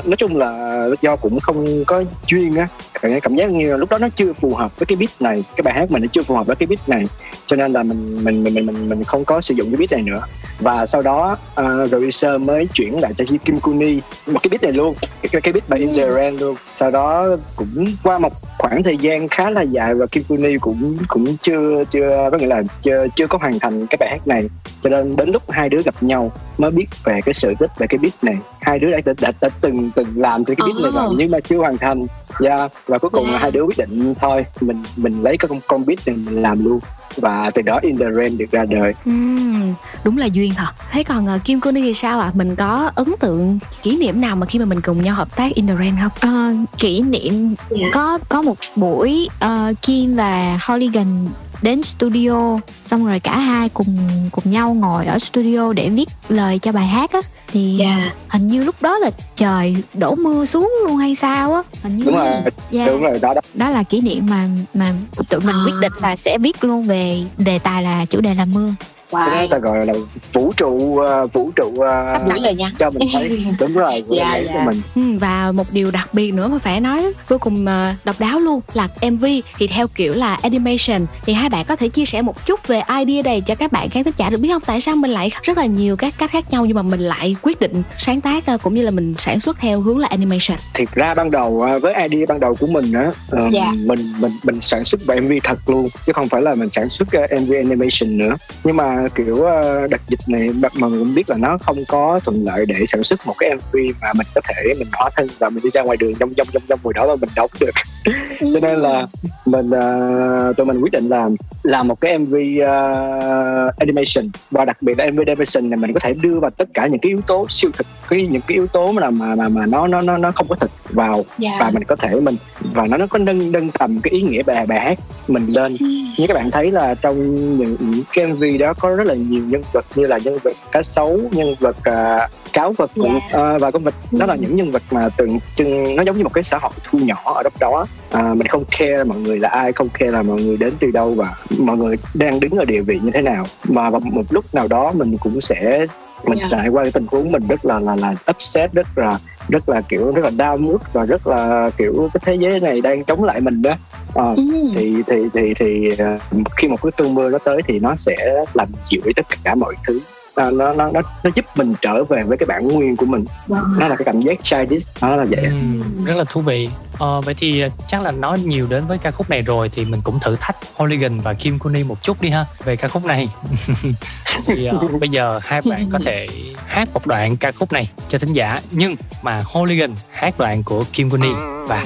nói chung là do cũng không có duyên á cảm cảm giác như là lúc đó nó chưa phù hợp với cái beat này cái bài hát mình nó chưa phù hợp với cái beat này cho nên là mình mình mình mình mình, mình không có sử dụng cái beat này nữa. Và sau đó uh, producer mới chuyển lại cho Kim Kuni một cái beat này luôn. Cái, cái beat bài In The Rain luôn. Sau đó cũng qua một khoảng thời gian khá là dài và Kim Kuni cũng cũng chưa chưa có nghĩa là chưa chưa có hoàn thành cái bài hát này cho nên đến lúc hai đứa gặp nhau mới biết về cái sự tích về cái beat này hai đứa đã đã, đã, đã từng từng làm từ cái beat này rồi nhưng mà chưa hoàn thành yeah. và cuối cùng là hai đứa quyết định thôi mình mình lấy cái con con beat này mình làm luôn và từ đó In The Rain được ra đời Ừm, đúng là duyên thật. Thế còn ờ, Kim Kuni thì sao ạ? Mình có ấn tượng kỷ niệm nào mà khi mà mình cùng nhau hợp tác In the Rain không? Ờ, kỷ niệm có có một buổi ờ, Kim và Hooligan đến studio xong rồi cả hai cùng cùng nhau ngồi ở studio để viết lời cho bài hát á. Thì hình như lúc đó là trời đổ mưa xuống luôn hay sao á. Hình như đúng rồi. Yeah. đúng rồi đó đó. Đó là kỷ niệm mà mà tụi mình quyết định là sẽ viết luôn về đề tài là chủ đề là mưa cái đó ta gọi là vũ trụ ờ, vũ trụ ờ, Sắp đến rồi nha. cho mình thấy. Đúng rồi Dạ, trụ dạ. của mình. Ừ, và một điều đặc biệt nữa mà phải nói vô cùng ờ, độc đáo luôn là MV thì theo kiểu là animation. Thì hai bạn có thể chia sẻ một chút về idea này cho các bạn khán thính giả được biết không? Tại sao mình lại rất là nhiều các cách khác nhau nhưng mà mình lại quyết định sáng tác ờ, cũng như là mình sản xuất theo hướng là animation? Thiệt ra ban đầu ờ, với idea ban đầu của mình á ờ, Dạ. mình mình mình sản xuất về MV thật luôn chứ không phải là mình sản xuất ờ, MV animation nữa. Nhưng mà kiểu ờ, đợt dịch này mà mình cũng biết là nó không có thuận lợi để sản xuất một cái MV mà mình có thể mình hóa thân và mình đi ra ngoài đường trong trong trong trong mùi đó mà mình đóng được. Cho nên là mình uh, tụi mình quyết định là làm một cái MV uh, animation. Và đặc biệt là MV animation này mình có thể đưa vào tất cả những cái yếu tố siêu thực cái những cái yếu tố mà mà mà mà nó nó nó nó không có thực vào Dạ. và mình có thể mình và nó nó có nâng nâng tầm cái ý nghĩa bài bài hát mình lên. Như các bạn thấy là trong những, những cái MV đó có rất là nhiều nhân vật như là nhân vật cá sấu nhân vật uh, cáo vật Dạ. uh, và con vịt đó là những nhân vật mà tượng trưng nó giống như một cái xã hội thu nhỏ ở đất đó. À, mình không care mọi người là ai không care là mọi người đến từ đâu và mọi người đang đứng ở địa vị như thế nào. Mà vào một lúc nào đó mình cũng sẽ mình Dạ. trải qua cái tình huống mình rất là là là upset rất là rất là kiểu rất là down mood và rất là kiểu cái thế giới này đang chống lại mình đó Ờ, Ừ. thì thì thì thì ờ, khi một cái cơn mưa nó tới thì nó sẽ làm dịu tất cả mọi thứ. À, nó nó nó nó giúp mình trở về với cái bản nguyên của mình. Wow. nó là cái cảm giác childish nó là vậy. Ừm, rất là thú vị. Ờ, vậy thì chắc là nói nhiều đến với ca khúc này rồi thì mình cũng thử thách Hooligan và Kim Kuni một chút đi ha về ca khúc này. Thì ờ, bây giờ hai bạn có thể hát một đoạn ca khúc này cho thính giả nhưng mà Hooligan hát đoạn của Kim Kuni và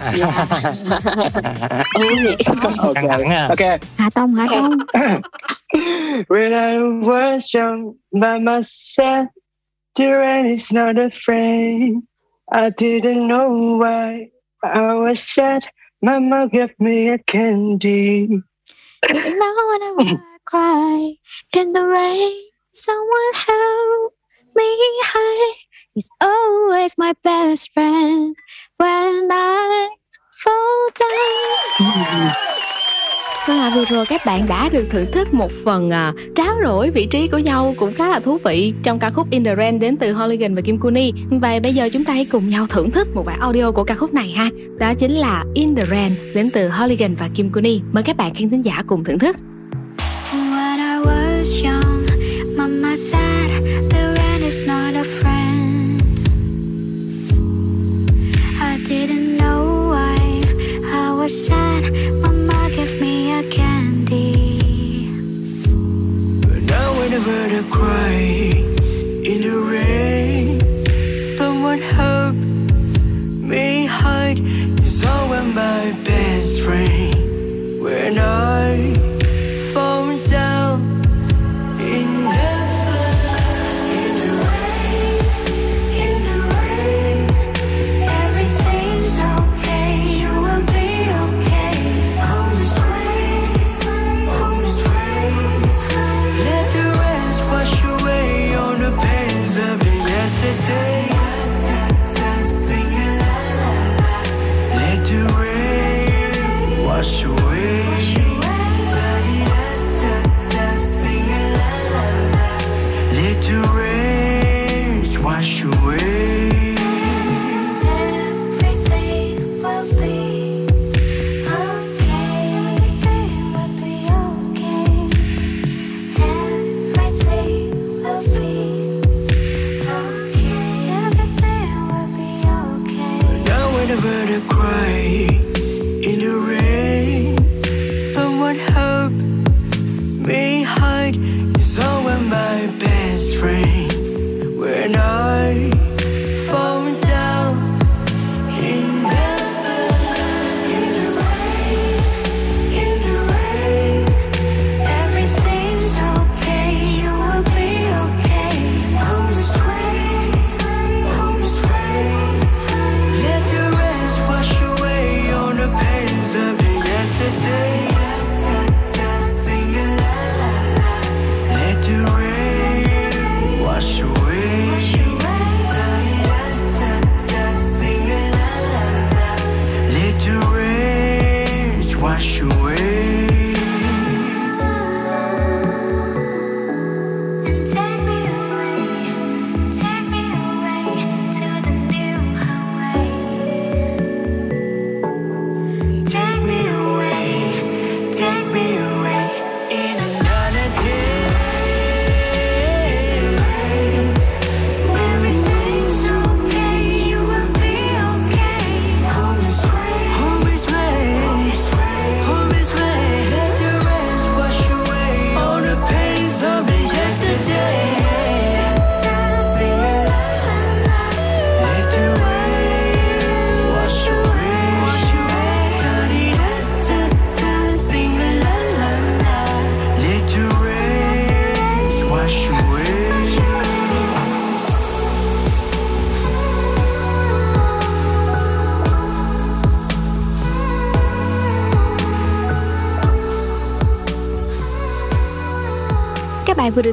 À. căng thẳng à. ok Hạ Tông, Hạ Tông. When I was young, Mama said, Tyranny is not a friend. I didn't know why. I was sad. Mama gave me a candy. You know whenever I cry in the rain, someone help me hide. He's always my best friend when I fall down. Vâng ạ, vừa rồi các bạn đã được thưởng thức một phần à, tráo đổi vị trí của nhau cũng khá là thú vị trong ca khúc In The Rain đến từ Hooligan và Kim Kuni. Và bây giờ chúng ta hãy cùng nhau thưởng thức một bản audio của ca khúc này ha. Đó chính là In The Rain đến từ Hooligan và Kim Kuni. Mời các bạn khán thính giả cùng thưởng thức. When I was young, Mama said sad. Mama gave me a candy. But now cry in the rain, someone help me hide. My best friend. When I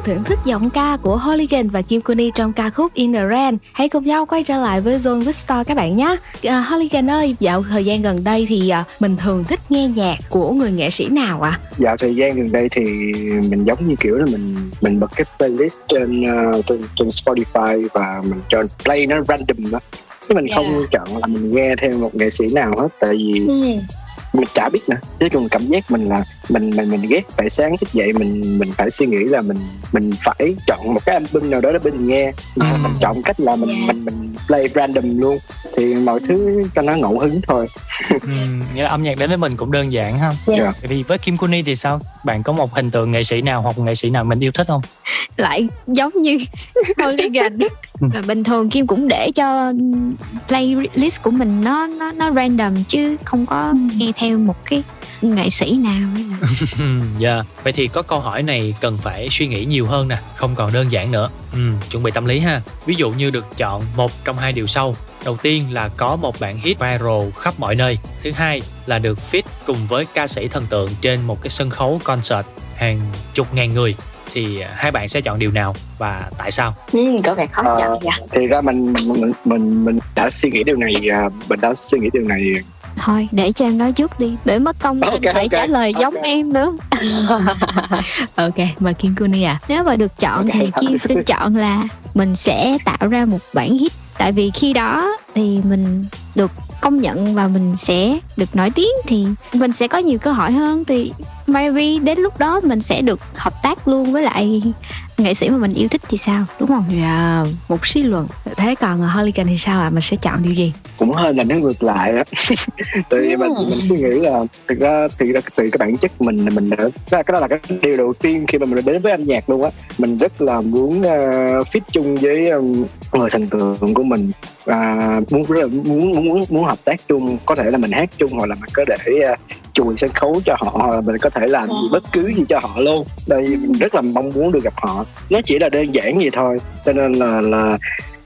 được thưởng thức giọng ca của Hooligan và Kim Kuni trong ca khúc In the Rain. Hãy cùng nhau quay trở lại với Zone with Star các bạn nhé. À, Hooligan ơi, dạo thời gian gần đây thì à, mình thường thích nghe nhạc của người nghệ sĩ nào ạ? À? dạo thời gian gần đây thì mình giống như kiểu là mình mình bật cái playlist trên uh, trên, trên Spotify và mình cho play nó random đó chứ mình không Yeah. chọn là mình nghe theo một nghệ sĩ nào hết tại vì mình chả biết nữa. Chứ còn cảm giác mình là mình mình mình ghét phải sáng thức dậy mình mình phải suy nghĩ là mình mình phải chọn một cái album nào đó để mình nghe. Mình, mình chọn cách là mình mình mình play random luôn. Thì mọi thứ cho nó ngẫu hứng thôi. Ừm, nghĩa là âm nhạc đến với mình cũng đơn giản ha. Dạ. Vậy thì với Kim Kuni thì sao? Bạn có một hình tượng nghệ sĩ nào hoặc nghệ sĩ nào mình yêu thích không? Lại giống như Hooligan là bình thường Kim cũng để cho playlist của mình nó nó nó random chứ không có nghe theo một cái nghệ sĩ nào ấy. Dạ, vậy thì có câu hỏi này cần phải suy nghĩ nhiều hơn nè, không còn đơn giản nữa. Ừm, chuẩn bị tâm lý ha. Ví dụ như được chọn một trong hai điều sau. Đầu tiên là có một bản hit viral khắp mọi nơi. Thứ hai là được fit cùng với ca sĩ thần tượng trên một cái sân khấu concert hàng chục ngàn người. Thì à, hai bạn sẽ chọn điều nào và tại sao? Ừ, có vẻ khó Ờ, chọn nha. thì ra mình mình mình mình đã suy nghĩ điều này à, mình đã suy nghĩ điều này thôi để cho em nói trước đi để mất công anh Ok, phải ok, trả lời giống em nữa. Ok mời Kim Kuni à nếu mà được chọn thì Kim xin chọn là mình sẽ tạo ra một bản hit. Tại vì khi đó thì mình được công nhận và mình sẽ được nổi tiếng thì mình sẽ có nhiều cơ hội hơn. Thì maybe đến lúc đó mình sẽ được hợp tác luôn với lại nghệ sĩ mà mình yêu thích thì sao đúng không? Dạ, một suy luận. Thế còn uh, Hooligan thì sao ạ? Mình sẽ chọn điều gì? cũng hơi là nó ngược lại á tại vì mình mình suy nghĩ là thực ra thì ra từ cái bản chất mình là mình đã cái đó là cái điều đầu tiên khi mà mình đến với âm nhạc luôn á mình rất là muốn uh, fit chung với um, người thần tượng của mình và muốn rất là muốn muốn muốn muốn hợp tác chung có thể là mình hát chung hoặc là mình có thể uh, chùi sân khấu cho họ hoặc là mình có thể làm gì bất cứ gì cho họ luôn. Vì mình rất là mong muốn được gặp họ. Nó chỉ là đơn giản vậy thôi. Cho nên là là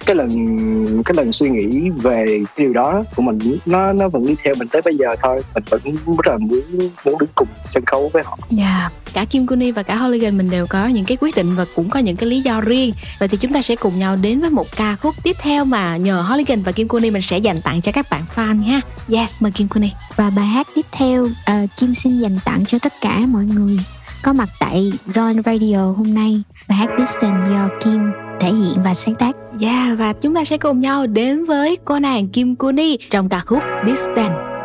cái lần cái lần suy nghĩ về cái điều đó của mình nó nó vẫn đi theo mình tới bây giờ thôi mình vẫn rất là muốn muốn đứng cùng sân khấu với họ Dạ, cả Kim Kuni và cả Hooligan mình đều có những cái quyết định và cũng có những cái lý do riêng. Vậy thì chúng ta sẽ cùng nhau đến với một ca khúc tiếp theo mà nhờ Hooligan và Kim Kuni mình sẽ dành tặng cho các bạn fan ha. Dạ, mời Kim Kuni. Và bài hát tiếp theo ờ, Kim xin dành tặng cho tất cả mọi người có mặt tại Zone Radio hôm nay. Bài hát Distance do Kim thể hiện và sáng tác. Dạ, và chúng ta sẽ cùng nhau đến với cô nàng Kim Kuni trong ca khúc Distance.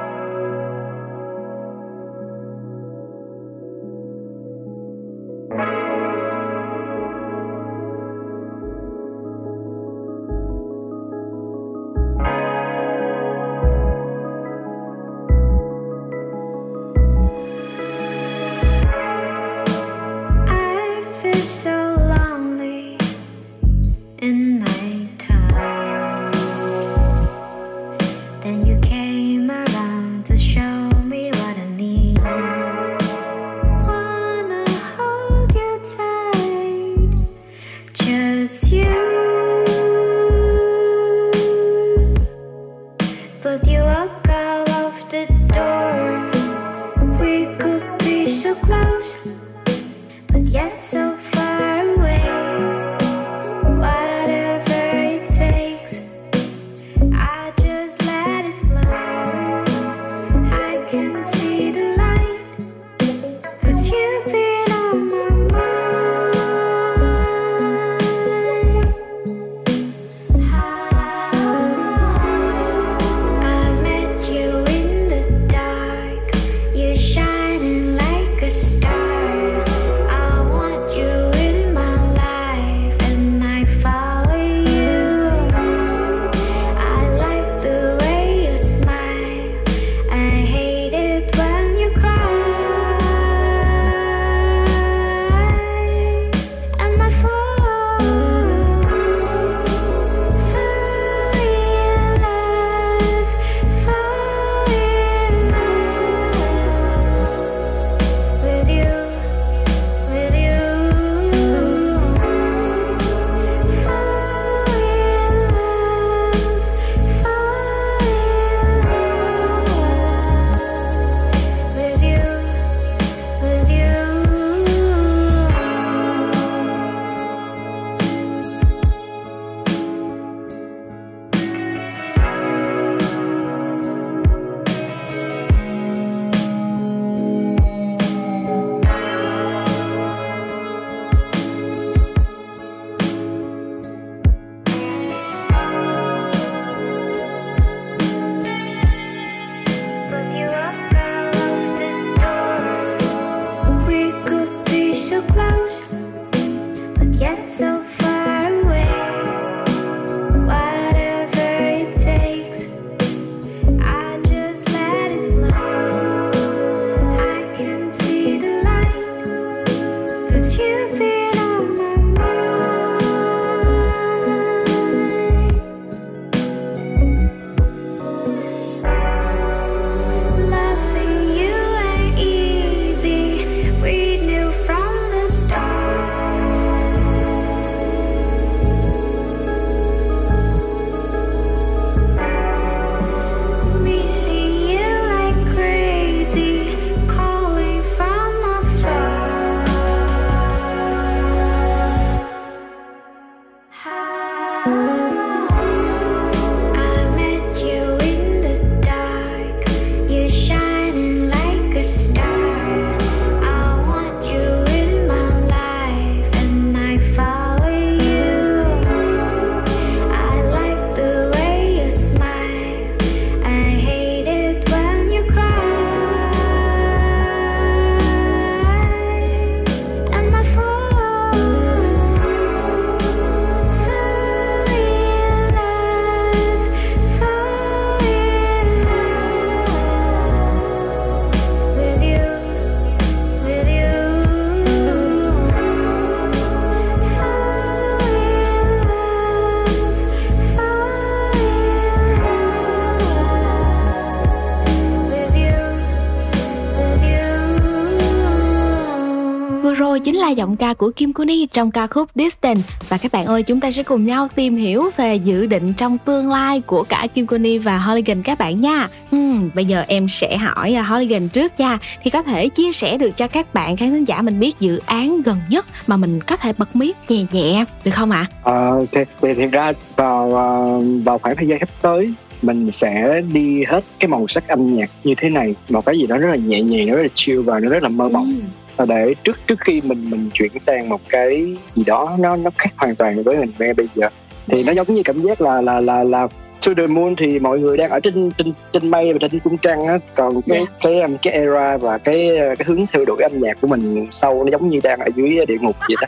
Ca của Kim Kuni trong ca khúc Distance và các bạn ơi chúng ta sẽ cùng nhau tìm hiểu về dự định trong tương lai của cả Kim Kuni và Holigan các bạn nha. Hmm, bây giờ em sẽ hỏi uh, Holigan trước nha. Thì có thể chia sẻ được cho các bạn khán thính giả mình biết dự án gần nhất mà mình có thể bật mí nhẹ nhẹ được không ạ? Ờ, ok. Thì thiệt ra vào ờ, vào khoảng thời gian sắp tới mình sẽ đi hết cái màu sắc âm nhạc như thế này. Một cái gì đó rất là nhẹ nhàng nó rất là chill và nó rất là mơ mộng. Và để trước trước khi mình mình chuyển sang một cái gì đó nó nó khác hoàn toàn với mình nghe bây giờ? Thì nó giống như cảm giác là là là là To the Moon thì mọi người đang ở trên trên trên mây và trên cung trăng á. Còn cái cái um, cái era và cái uh, cái hướng theo đuổi âm nhạc của mình sâu nó giống như đang ở dưới địa ngục vậy đó.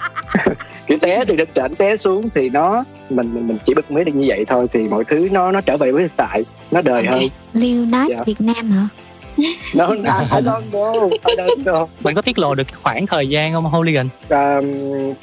Kiểu té từ trên trển té xuống thì nó mình mình chỉ bật mí được như vậy thôi thì mọi thứ nó nó trở về với thực tại nó đời hơn. Lil Nas Dạ. Việt Nam hả? Nó I don't know I don't know Mình có tiết lộ được khoảng thời gian không Holigan? Um,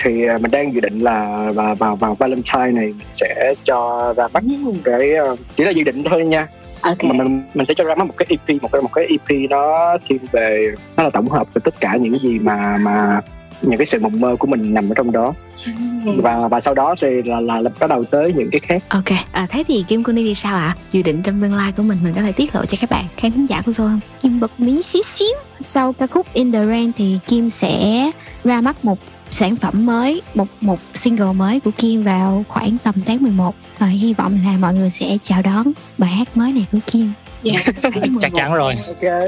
thì uh, mình đang dự định là vào vào vào Valentine này mình sẽ cho ra mắt cái uh, chỉ là dự định thôi nha. Mà mình mình sẽ cho ra mắt một cái EP một cái một cái EP nó thiên về nó là tổng hợp về tất cả những gì mà mà những cái sự mộng mơ của mình nằm ở trong đó. Và và sau đó thì là là, là bắt đầu tới những cái khác. Ok, à, thế thì Kim Kuni thì sao ạ? Dự định trong tương lai của mình mình có thể tiết lộ cho các bạn khán thính giả của Zone không? Kim bật mí xíu xíu. Sau ca khúc In The Rain thì Kim sẽ ra mắt một sản phẩm mới Một một single mới của Kim vào khoảng tầm tháng 11 Và hy vọng là mọi người sẽ chào đón bài hát mới này của Kim Chắc chắn rồi.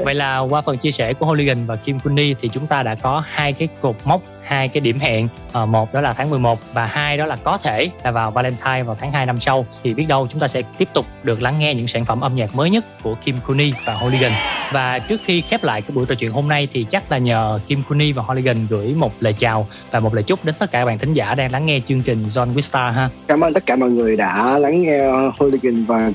Vậy là qua phần chia sẻ của Holigan và Kim Kuni thì chúng ta đã có hai cái cột mốc, hai cái điểm hẹn. à, một đó là tháng 11 và hai đó là có thể là vào Valentine vào tháng 2 năm sau. Thì biết đâu chúng ta sẽ tiếp tục được lắng nghe những sản phẩm âm nhạc mới nhất của Kim Kuni và Holigan. Và trước khi khép lại cái buổi trò chuyện hôm nay thì chắc là nhờ Kim Kuni và Holigan gửi một lời chào và một lời chúc đến tất cả các bạn thính giả đang lắng nghe chương trình John Wistar ha. cảm ơn tất cả mọi người đã lắng nghe Hooligan và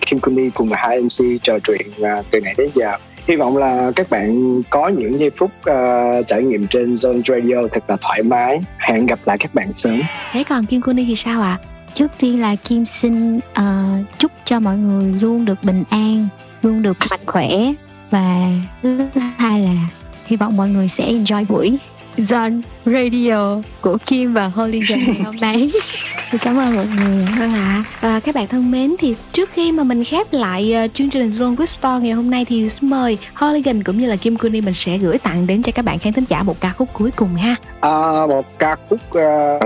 Kim Kuni cùng hai MC trò chuyện từ nãy đến giờ hy vọng là các bạn có những giây phút uh, trải nghiệm trên Zone Radio thật là thoải mái. Hẹn gặp lại các bạn sớm. Thế còn Kim Kuni thì sao ạ? Trước tiên là Kim xin uh, chúc cho mọi người luôn được bình an, luôn được mạnh khỏe. Và thứ hai là hy vọng mọi người sẽ enjoy buổi. John Radio của Kim và Hooligan ngày hôm nay. Xin cảm ơn mọi người. Vâng ạ. Và các bạn thân mến thì trước khi mà mình khép lại ờ, chương trình Zone Quiz Store ngày hôm nay thì xin mời Holigan cũng như là Kim Kuni mình sẽ gửi tặng đến cho các bạn khán thính giả một ca khúc cuối cùng ha. À, một ca khúc uh,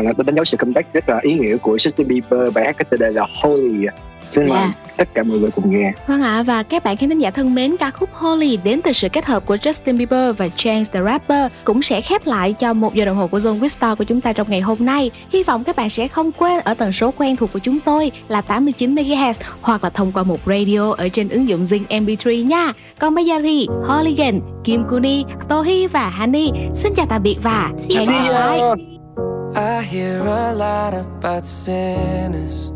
là tôi đánh dấu sự comeback rất là ý nghĩa của Justin Bieber bài hát tựa đề là Holy xin mời tất cả mọi người cùng nghe Vâng ạ, và các bạn khán thính giả thân mến, ca khúc Holy đến từ sự kết hợp của Justin Bieber và Chance the Rapper cũng sẽ khép lại cho một giờ đồng hồ của Zone Quiz của chúng ta trong ngày hôm nay. Hy vọng các bạn sẽ không quên ở tần số quen thuộc của chúng tôi là 89 MHz hoặc là thông qua một radio ở trên ứng dụng Zing MP3 nha. Còn bây giờ thì Holigan, Kim Kuni, Tohi và Hani xin chào tạm biệt và hẹn gặp lại. I hear a lot about sinners.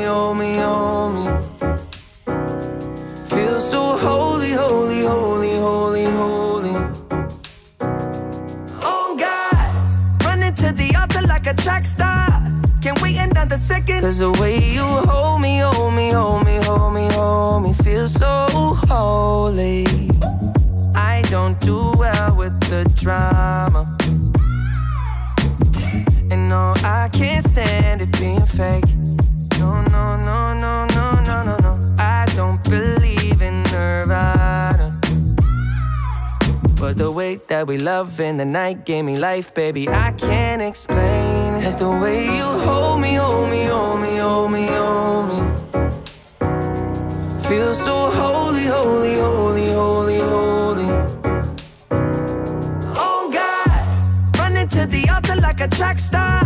second. Cause the way you hold me, hold me, hold me, hold me, hold me, feel so holy. I don't do well with the drama. And no, I can't stand it being fake. No, no, no, no, no, no, no, no. I don't believe in But the way that we love in the night gave me life, baby. I can't explain it. The way you hold me, hold me, hold me, hold me, hold me. Feel so holy, holy, holy, holy, holy. Oh God, running to the altar like a track star.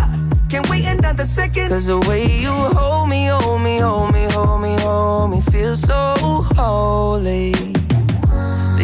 Can't wait another second. Cause the way you hold me, hold me, hold me, hold me, hold me, feel so holy.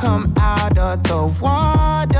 Come out of the water,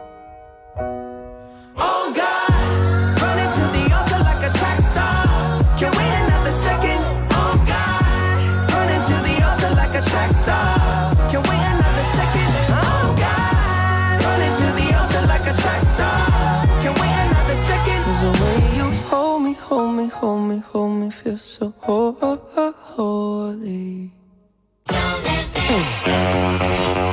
hold me, hold me, feel so holy. Don't let me